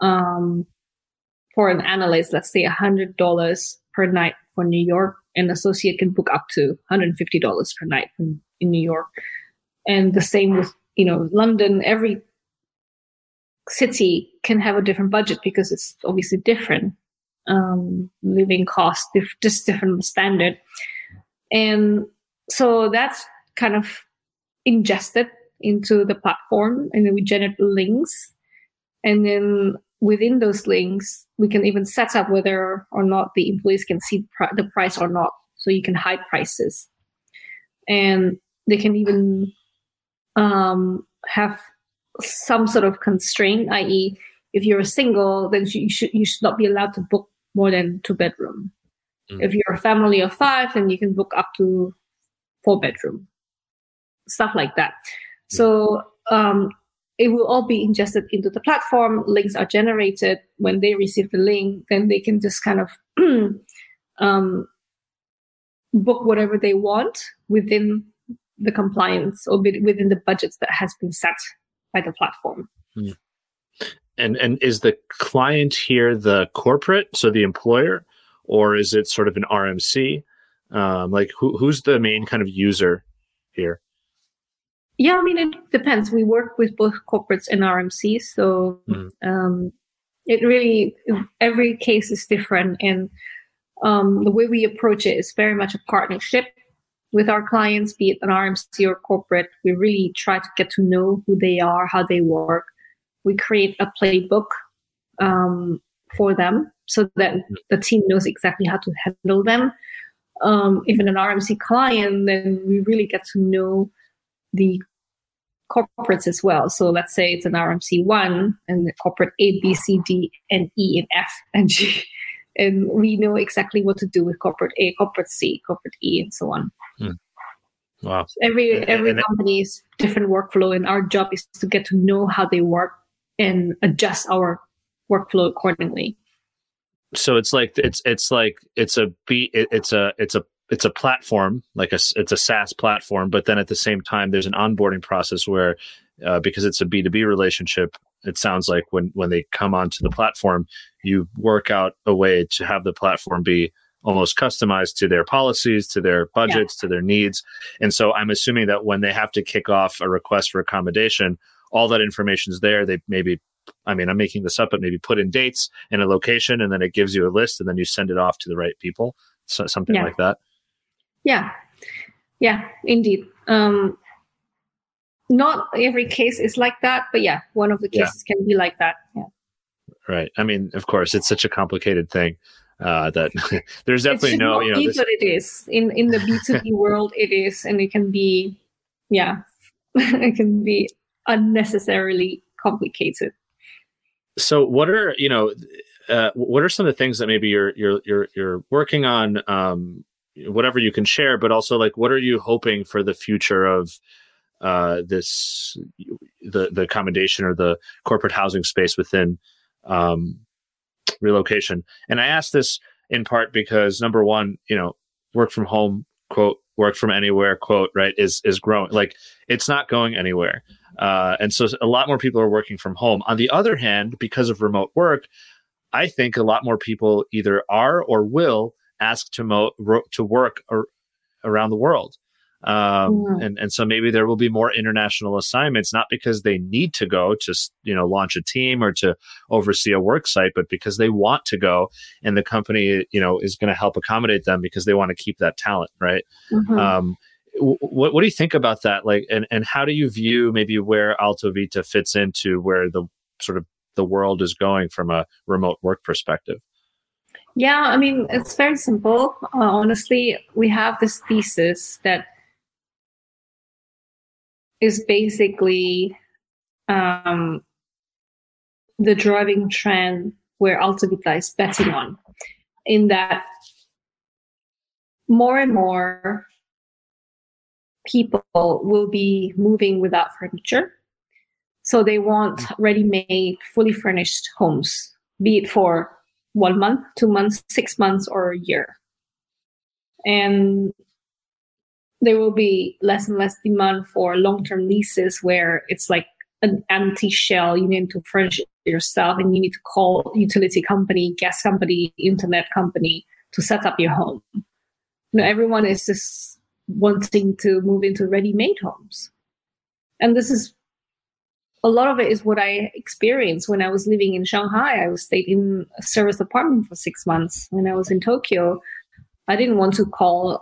um, for an analyst, let's say hundred dollars per night for New York. An associate can book up to $150 per night in, in New York. And the same with, you know, London. Every city can have a different budget because it's obviously different um, living cost, just different standard. And so that's kind of ingested into the platform and then we generate links. And then within those links, we can even set up whether or not the employees can see the price or not. So you can hide prices. And they can even um, have some sort of constraint, i.e., if you're a single, then you should you should not be allowed to book more than two bedroom. Mm. If you're a family of five, then you can book up to four bedroom. stuff like that. So um, it will all be ingested into the platform. Links are generated. When they receive the link, then they can just kind of <clears throat> um, book whatever they want within the compliance or within the budgets that has been set by the platform. Hmm. And and is the client here the corporate, so the employer, or is it sort of an RMC? Um, like who, who's the main kind of user here? Yeah, I mean it depends. We work with both corporates and RMCs, so mm. um, it really every case is different, and um, the way we approach it is very much a partnership with our clients, be it an RMC or corporate. We really try to get to know who they are, how they work. We create a playbook um, for them so that the team knows exactly how to handle them. Um, if an RMC client, then we really get to know the corporates as well. So let's say it's an RMC one and the corporate A, B, C, D, and E, and F, and G. <laughs> And we know exactly what to do with corporate A, corporate C, corporate E, and so on. Hmm. Wow. So every every and company's different workflow, and our job is to get to know how they work and adjust our workflow accordingly. So it's like it's it's like it's a be it's a it's a it's a platform like a it's a SaaS platform, but then at the same time there's an onboarding process where uh, because it's a B two B relationship, it sounds like when when they come onto the platform, you work out a way to have the platform be almost customized to their policies, to their budgets, yeah. to their needs. And so I'm assuming that when they have to kick off a request for accommodation, all that information is there. They maybe I mean, I'm making this up, but maybe put in dates and a location, and then it gives you a list, and then you send it off to the right people. So, something yeah. like that. Yeah, yeah, indeed. Um, not every case is like that, but yeah, one of the cases yeah. can be like that. Yeah. Right. I mean, of course, it's such a complicated thing uh, that <laughs> there's definitely no, you know, this... it is in in the B two B <laughs> world. It is, and it can be, yeah, <laughs> it can be unnecessarily complicated. So, what are you know, uh, what are some of the things that maybe you're you're you're you're working on? Um, whatever you can share, but also like what are you hoping for the future of uh, this the the accommodation or the corporate housing space within um, relocation? And I ask this in part because number one, you know, work from home quote work from anywhere quote right is is growing. Like it's not going anywhere. Uh, and so a lot more people are working from home. On the other hand because of remote work i think a lot more people either are or will asked to mo- ro- to work ar- around the world. Um, mm. and, and so maybe there will be more international assignments, not because they need to go to, you know, launch a team or to oversee a work site, but because they want to go and the company, you know, is going to help accommodate them because they want to keep that talent. Right. Mm-hmm. Um, what, what do you think about that? Like, and, and how do you view maybe where AltoVita fits into where the sort of the world is going from a remote work perspective? Yeah, I mean, it's very simple. Uh, honestly, we have this thesis that is basically um, the driving trend where AltoVita is betting on, in that more and more people will be moving without furniture. So they want ready made, fully furnished homes, be it for one month, two months, six months, or a year. And there will be less and less demand for long term leases where it's like an empty shell. You need to furnish yourself and you need to call utility company, gas company, internet company to set up your home. You know, everyone is just wanting to move into ready made homes. And this is a lot of it is what I experienced when I was living in Shanghai. I was stayed in a service apartment for six months. When I was in Tokyo, I didn't want to call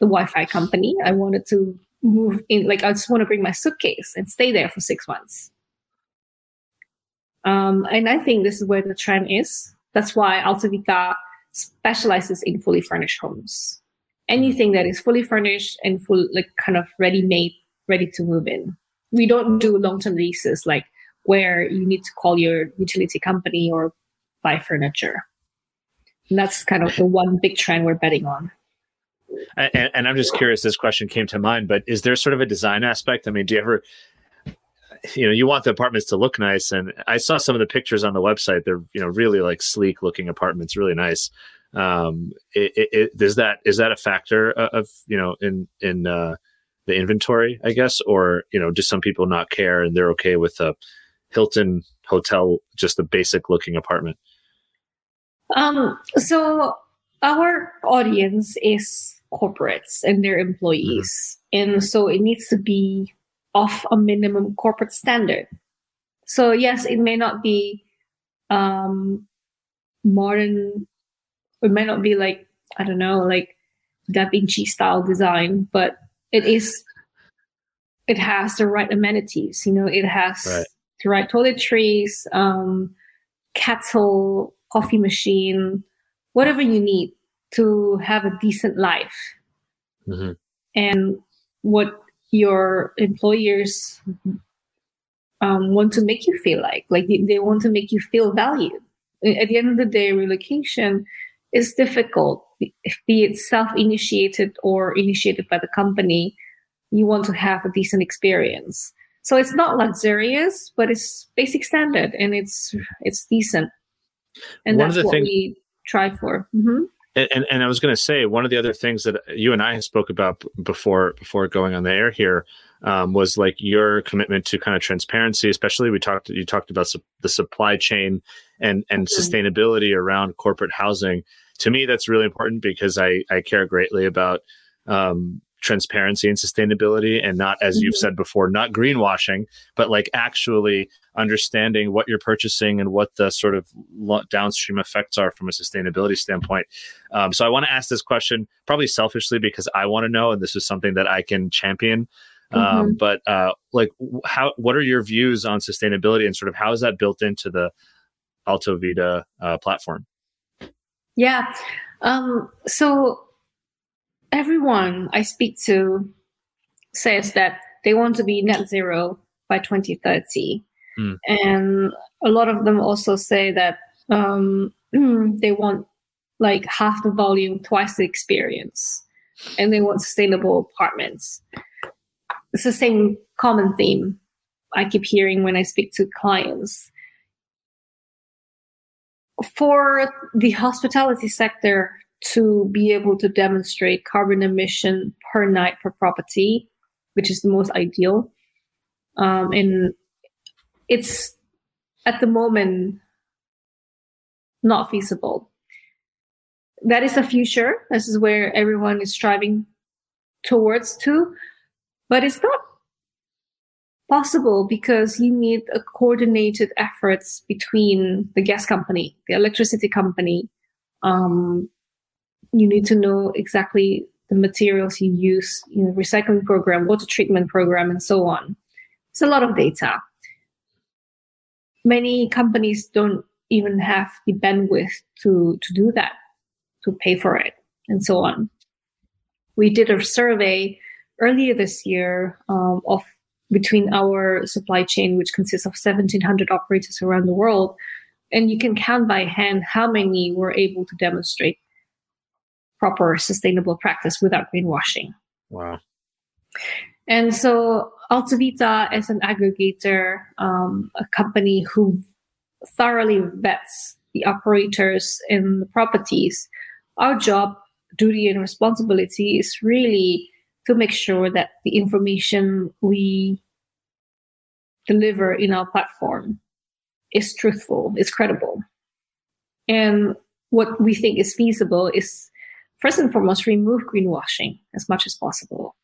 the Wi-Fi company. I wanted to move in, like I just want to bring my suitcase and stay there for six months. Um, and I think this is where the trend is. That's why AltoVita specializes in fully furnished homes. Anything that is fully furnished and full, like kind of ready made, ready to move in we don't do long-term leases like where you need to call your utility company or buy furniture. And that's kind of the one big trend we're betting on. And, and, I'm just curious. This question came to mind, but is there sort of a design aspect? I mean, do you ever, you know, you want the apartments to look nice, and I saw some of the pictures on the website. They're you know really like sleek looking apartments, really nice. Um, it, it, it, is that is that a factor of you know in in uh, the inventory, I guess, or you know, do some people not care and they're okay with a Hilton hotel, just a basic looking apartment? Um, so our audience is corporates and their employees. Mm-hmm. And so it needs to be of a minimum corporate standard. So yes, it may not be um, modern, it may not be like, I don't know, like Da Vinci style design, but it is it has the right amenities, you know, it has right. the right toiletries, um, kettle, coffee machine, whatever you need to have a decent life. Mm-hmm. And what your employers um, want to make you feel like, like they want to make you feel valued. At the end of the day, relocation is difficult, be it self-initiated or initiated by the company. You want to have a decent experience. So it's not luxurious, but it's basic standard and it's it's decent. And One that's what thing- we try for. Mm-hmm. And, and, and I was going to say one of the other things that you and I spoke about before before going on the air here um, was like your commitment to kind of transparency. Especially we talked you talked about su- the supply chain and and mm-hmm. sustainability around corporate housing. To me, that's really important because I I care greatly about um, transparency and sustainability and not as mm-hmm. you've said before not greenwashing but like actually understanding what you're purchasing and what the sort of downstream effects are from a sustainability standpoint um, so i want to ask this question probably selfishly because i want to know and this is something that i can champion um, mm-hmm. but uh, like how what are your views on sustainability and sort of how is that built into the AltoVita uh, platform yeah um, so everyone I speak to says that they want to be net zero by 2030. Mm. And a lot of them also say that um, <clears throat> they want like half the volume, twice the experience, and they want sustainable apartments. It's the same common theme I keep hearing when I speak to clients. For the hospitality sector, to be able to demonstrate carbon emission per night per property, which is the most ideal. Um, and it's at the moment not feasible. That is the future. This is where everyone is striving towards to, but it's not possible because you need a coordinated efforts between the gas company, the electricity company, um, you need to know exactly the materials you use, you know, recycling program, water treatment program, and so on. It's a lot of data. Many companies don't even have the bandwidth to, to do that, to pay for it, and so on. We did a survey earlier this year um, of between our supply chain, which consists of 1,700 operators around the world, and you can count by hand how many were able to demonstrate proper sustainable practice without greenwashing. Wow. And so AltoVita is an aggregator, um, a company who thoroughly vets the operators in the properties. Our job, duty, and responsibility is really to make sure that the information we deliver in our platform is truthful, is credible. And what we think is feasible is first and foremost, remove greenwashing as much as possible.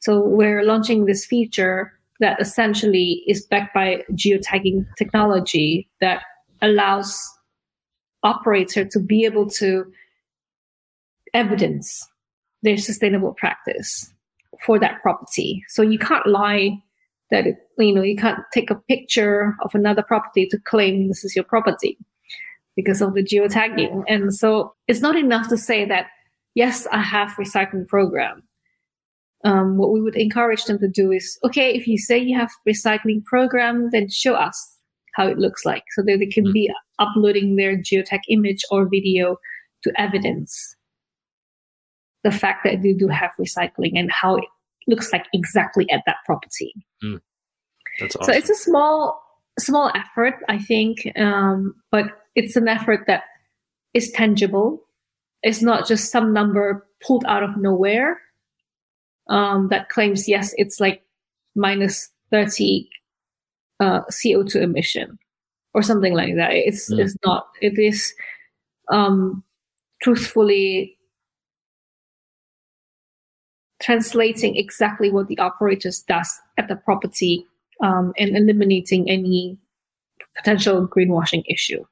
So we're launching this feature that essentially is backed by geotagging technology that allows operator to be able to evidence their sustainable practice for that property. So you can't lie that it, you know you can't take a picture of another property to claim this is your property because of the geotagging. And so it's not enough to say that yes, I have recycling program. Um, what we would encourage them to do is, okay, if you say you have recycling program, then show us how it looks like so that they can be uploading their geotag image or video to evidence. The fact that they do have recycling and how it looks like exactly at that property. Mm. That's awesome. So it's a small small effort, I think, um, but it's an effort that is tangible. It's not just some number pulled out of nowhere um, that claims yes, it's like minus thirty uh, CO two emission or something like that. It's mm. it's not. It is um, truthfully translating exactly what the operators does at the property um, and eliminating any potential greenwashing issue.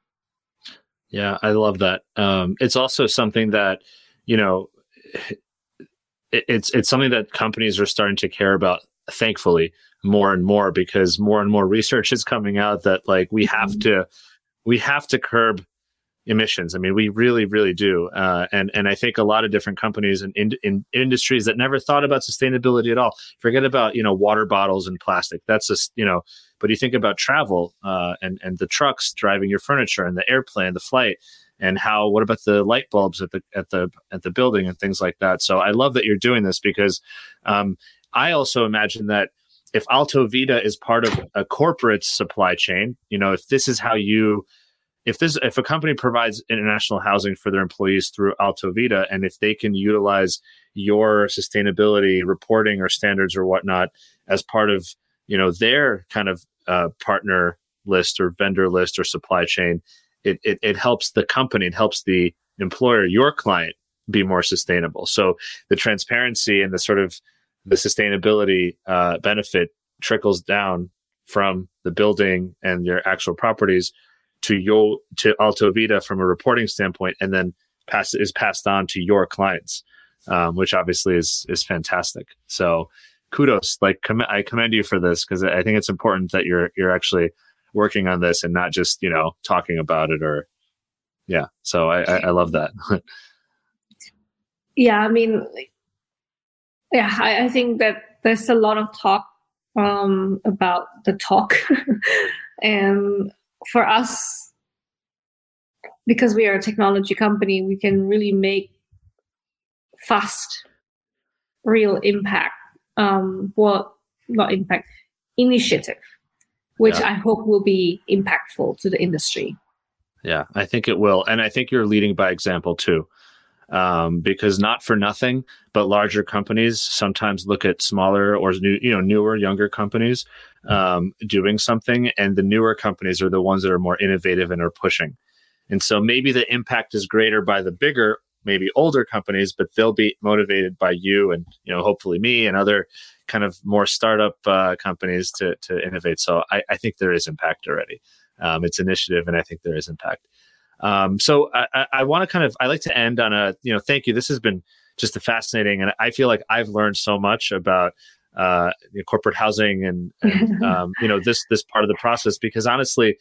Yeah, I love that. Um, it's also something that you know, it, it's it's something that companies are starting to care about. Thankfully, more and more because more and more research is coming out that like we have mm-hmm. to we have to curb emissions. I mean, we really, really do. Uh, and and I think a lot of different companies and in, in, industries that never thought about sustainability at all. Forget about you know water bottles and plastic. That's just you know. But you think about travel uh, and and the trucks driving your furniture and the airplane, the flight, and how. What about the light bulbs at the at the at the building and things like that? So I love that you're doing this because um, I also imagine that if AltoVita is part of a corporate supply chain, you know, if this is how you if this if a company provides international housing for their employees through AltoVita, and if they can utilize your sustainability reporting or standards or whatnot as part of you know their kind of uh, partner list or vendor list or supply chain, it, it it helps the company, it helps the employer, your client, be more sustainable. So the transparency and the sort of the sustainability uh, benefit trickles down from the building and your actual properties to your to Alto from a reporting standpoint, and then pass is passed on to your clients, um, which obviously is is fantastic. So kudos, like com- I commend you for this because I think it's important that you're you're actually working on this and not just you know talking about it or yeah. So I I, I love that. <laughs> yeah, I mean, yeah, I, I think that there's a lot of talk um, about the talk <laughs> and for us, because we are a technology company, we can really make fast, real impact. Um, well, not impact, initiative, which yeah. I hope will be impactful to the industry. Yeah, I think it will. And I think you're leading by example too um, because not for nothing, but larger companies sometimes look at smaller or new, you know, newer, younger companies um, doing something, and the newer companies are the ones that are more innovative and are pushing. And so maybe the impact is greater by the bigger, maybe older companies, but they'll be motivated by you and you know hopefully me and other kind of more startup uh, companies to to innovate. So I, I think there is impact already. Um, it's initiative, and I think there is impact. Um, so I, I want to kind of I like to end on a you know thank you. This has been just a fascinating, and I feel like I've learned so much about uh, corporate housing and, and <laughs> um, you know this this part of the process because honestly,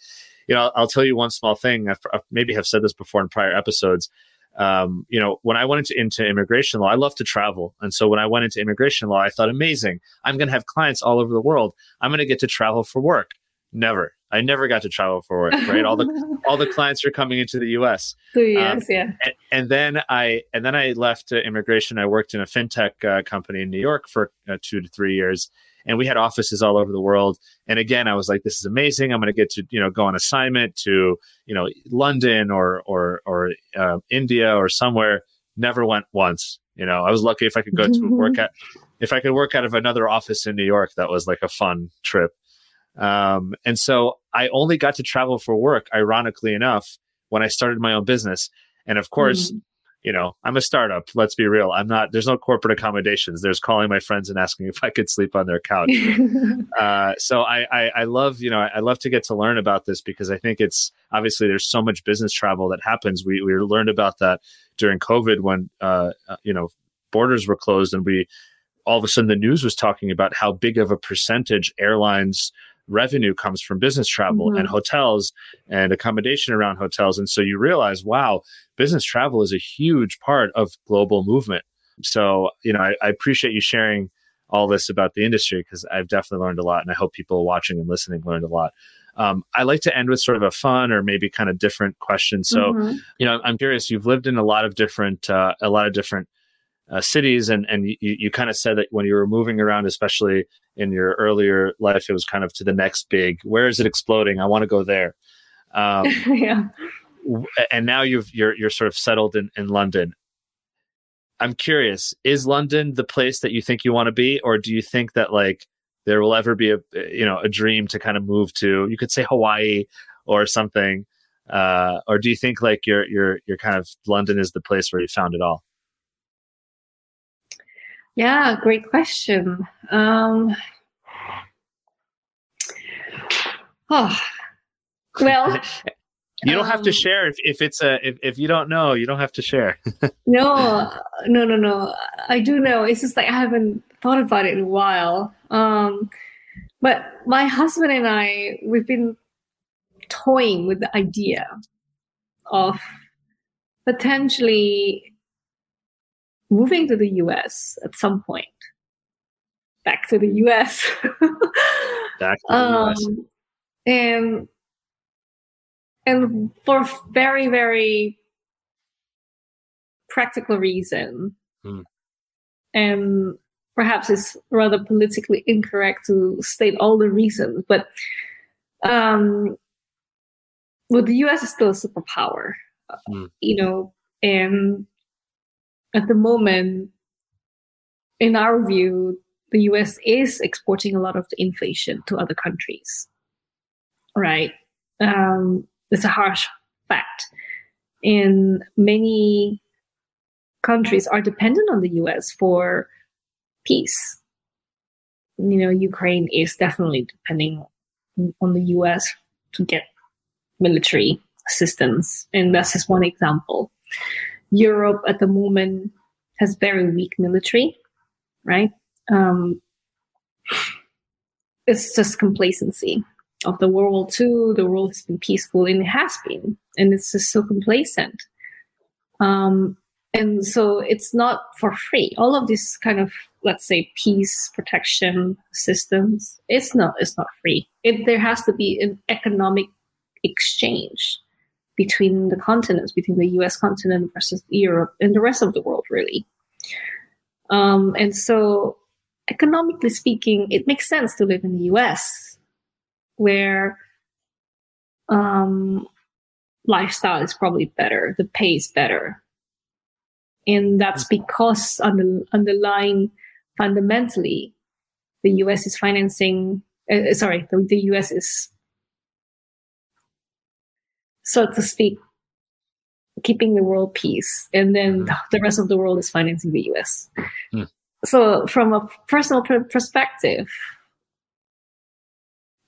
you know I'll, I'll tell you one small thing. I've, I've, maybe have said this before in prior episodes. Um, you know, when I went into, into immigration law, I love to travel. And so when I went into immigration law, I thought, amazing, I'm going to have clients all over the world. I'm going to get to travel for work. Never. I never got to travel for work, right? all the <laughs> all the clients are coming into the U.S. Years, um, yeah. And, and, then I and then I left uh, immigration. I worked in a fintech uh, company in New York for uh, two to three years, and we had offices all over the world. And again, I was like, "This is amazing! I'm going to get to you know go on assignment to you know London or or or uh, India or somewhere." Never went once. You know, I was lucky if I could go to work <laughs> at if I could work out of another office in New York. That was like a fun trip. Um, and so I only got to travel for work, ironically enough, when I started my own business. And of course, mm-hmm. you know, I'm a startup. Let's be real. I'm not, there's no corporate accommodations. There's calling my friends and asking if I could sleep on their couch. <laughs> uh, so I, I, I, love, you know, I love to get to learn about this because I think it's obviously there's so much business travel that happens. We, we learned about that during COVID when, uh, uh you know, borders were closed and we, all of a sudden the news was talking about how big of a percentage airlines revenue comes from business travel mm-hmm. and hotels and accommodation around hotels. And so you realize, wow, business travel is a huge part of global movement. So, you know, I, I appreciate you sharing all this about the industry because I've definitely learned a lot. And I hope people watching and listening learned a lot. Um, I like to end with sort of a fun or maybe kind of different question. So, mm-hmm. you know, I'm curious. You've lived in a lot of different, uh, a lot of different uh, cities, and and you, you kind of said that when you were moving around, especially in your earlier life, it was kind of to the next big. Where is it exploding? I want to go there. Um, <laughs> yeah. And now you've you're you're sort of settled in in London. I'm curious, is London the place that you think you want to be, or do you think that like there will ever be a you know a dream to kind of move to? You could say Hawaii or something, uh, or do you think like you're you're you're kind of London is the place where you found it all? Yeah, great question. Um, oh, well, you don't have to um, share if, if it's a if, if you don't know, you don't have to share. <laughs> no, no, no, no. I do know. It's just like I haven't thought about it in a while. Um, but my husband and I, we've been toying with the idea of potentially moving to the US at some point. Back to the US. <laughs> Back to the um, US. And and for very, very practical reason. Hmm. And perhaps it's rather politically incorrect to state all the reasons, but um, well, the US is still a superpower, Hmm. you know, and at the moment, in our view, the US is exporting a lot of the inflation to other countries, right? Um, it's a harsh fact. And many countries are dependent on the US for peace. You know, Ukraine is definitely depending on the US to get military assistance. And that's just one example. Europe at the moment has very weak military, right? Um, it's just complacency of the World War II. The world has been peaceful, and it has been, and it's just so complacent. Um, and so it's not for free. All of this kind of, let's say, peace protection systems, it's not. It's not free. It, there has to be an economic exchange between the continents, between the U.S. continent versus Europe and the rest of the world, really. Um, and so, economically speaking, it makes sense to live in the U.S where um, lifestyle is probably better, the pay is better. And that's because under, underlying fundamentally, the US is financing, uh, sorry, the, the US is, so to speak, keeping the world peace. And then Mhm. the rest of the world is financing the US. Hmm. So, from a personal perspective,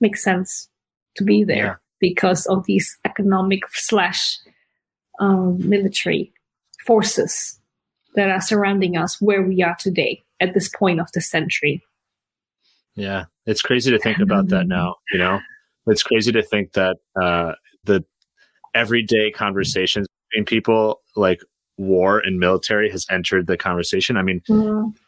makes sense to be there Yeah. because of these economic slash um, military forces that are surrounding us where we are today at this point of the century. Yeah, it's crazy to think about that <laughs> now. You know, it's crazy to think that uh, the everyday conversations between people, like war and military, has entered the conversation. I mean,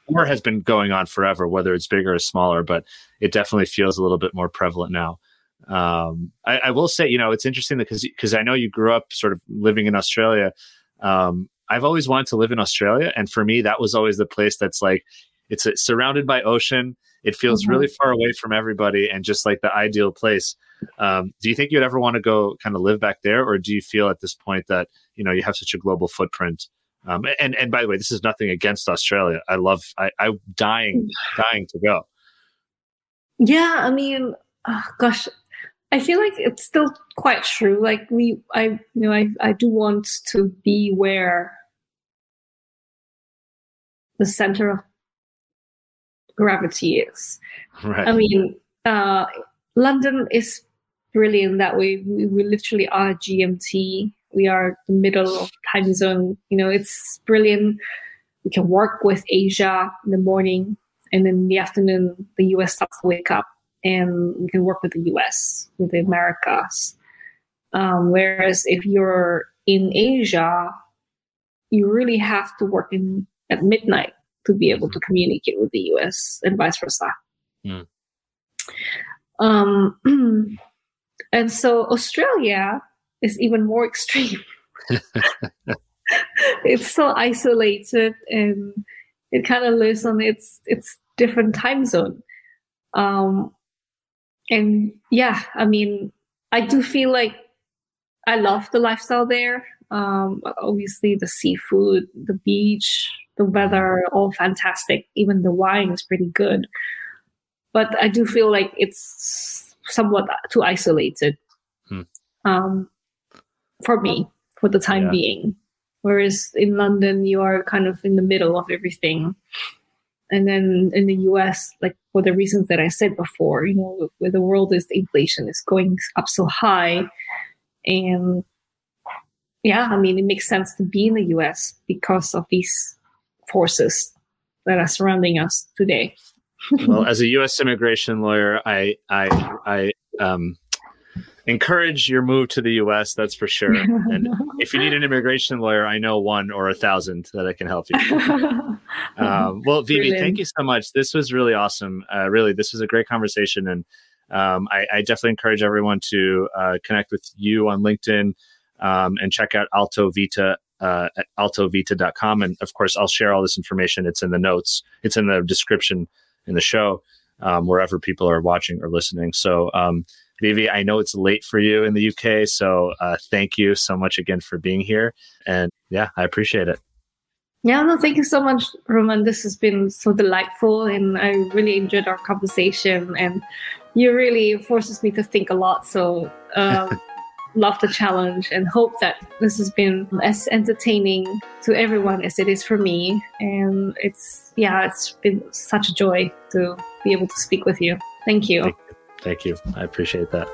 war has been going on forever, whether it's bigger or smaller, but it definitely feels a little bit more prevalent now. Um, I, I will say, you know, it's interesting because because I know you grew up sort of living in Australia. Um, I've always wanted to live in Australia, and for me, that was always the place that's like it's surrounded by ocean. It feels Mhm. really far away from everybody, and just like the ideal place. Um, do you think you'd ever want to go kind of live back there, or do you feel at this point that you know you have such a global footprint? Um, and and by the way, this is nothing against Australia. I love. I, I'm dying, <sighs> dying to go. Yeah, I mean, oh, gosh, I feel like it's still quite true. Like we, I, you know, I, I do want to be where the center of gravity is. Right. I mean, uh, London is brilliant that way. We, we literally are GMT. We are the middle of time zone. You know, it's brilliant. We can work with Asia in the morning, and then in the afternoon, the US starts to wake up, and we can work with the US, with the Americas. Um, whereas if you're in Asia, you really have to work in at midnight to be able to communicate with the US and vice versa. Hmm. Um, <clears throat> and so Australia is even more <laughs> extreme. <laughs> it's so isolated and it kind of lives on its its different time zone. Um, and yeah, I mean, I do feel like I love the lifestyle there. Um, obviously, the seafood, the beach, the weather, all fantastic. Even the wine is pretty good. But I do feel like it's somewhat too isolated hmm. um, for me for the time yeah. being. Whereas in London, you are kind of in the middle of everything. And then in the US, like for the reasons that I said before, you know, where the world is, the inflation is going up so high. And yeah, I mean, it makes sense to be in the US because of these forces that are surrounding us today. well, as a U.S. immigration lawyer, I I I um, encourage your move to the U.S. That's for sure. <laughs> And if you need an immigration lawyer, I know one or a thousand that I can help you. <laughs> um, well, Vivi, Brilliant. thank you so much. This was really awesome. Uh, really, this was a great conversation, and um, I, I, definitely encourage everyone to uh, connect with you on LinkedIn um, and check out AltoVita uh, at altovita.com. And of course, I'll share all this information. It's in the notes. It's in the description in the show um, wherever people are watching or listening. So, um, Vivi, I know it's late for you in the UK, so uh, thank you so much again for being here. And yeah, I appreciate it. Yeah, no, thank you so much, Roman. This has been so delightful, and I really enjoyed our conversation. And you really forces me to think a lot. So, um, <laughs> love the challenge and hope that this has been as entertaining to everyone as it is for me. And it's, yeah, it's been such a joy to be able to speak with you. Thank you. Thank you. Thank you. I appreciate that.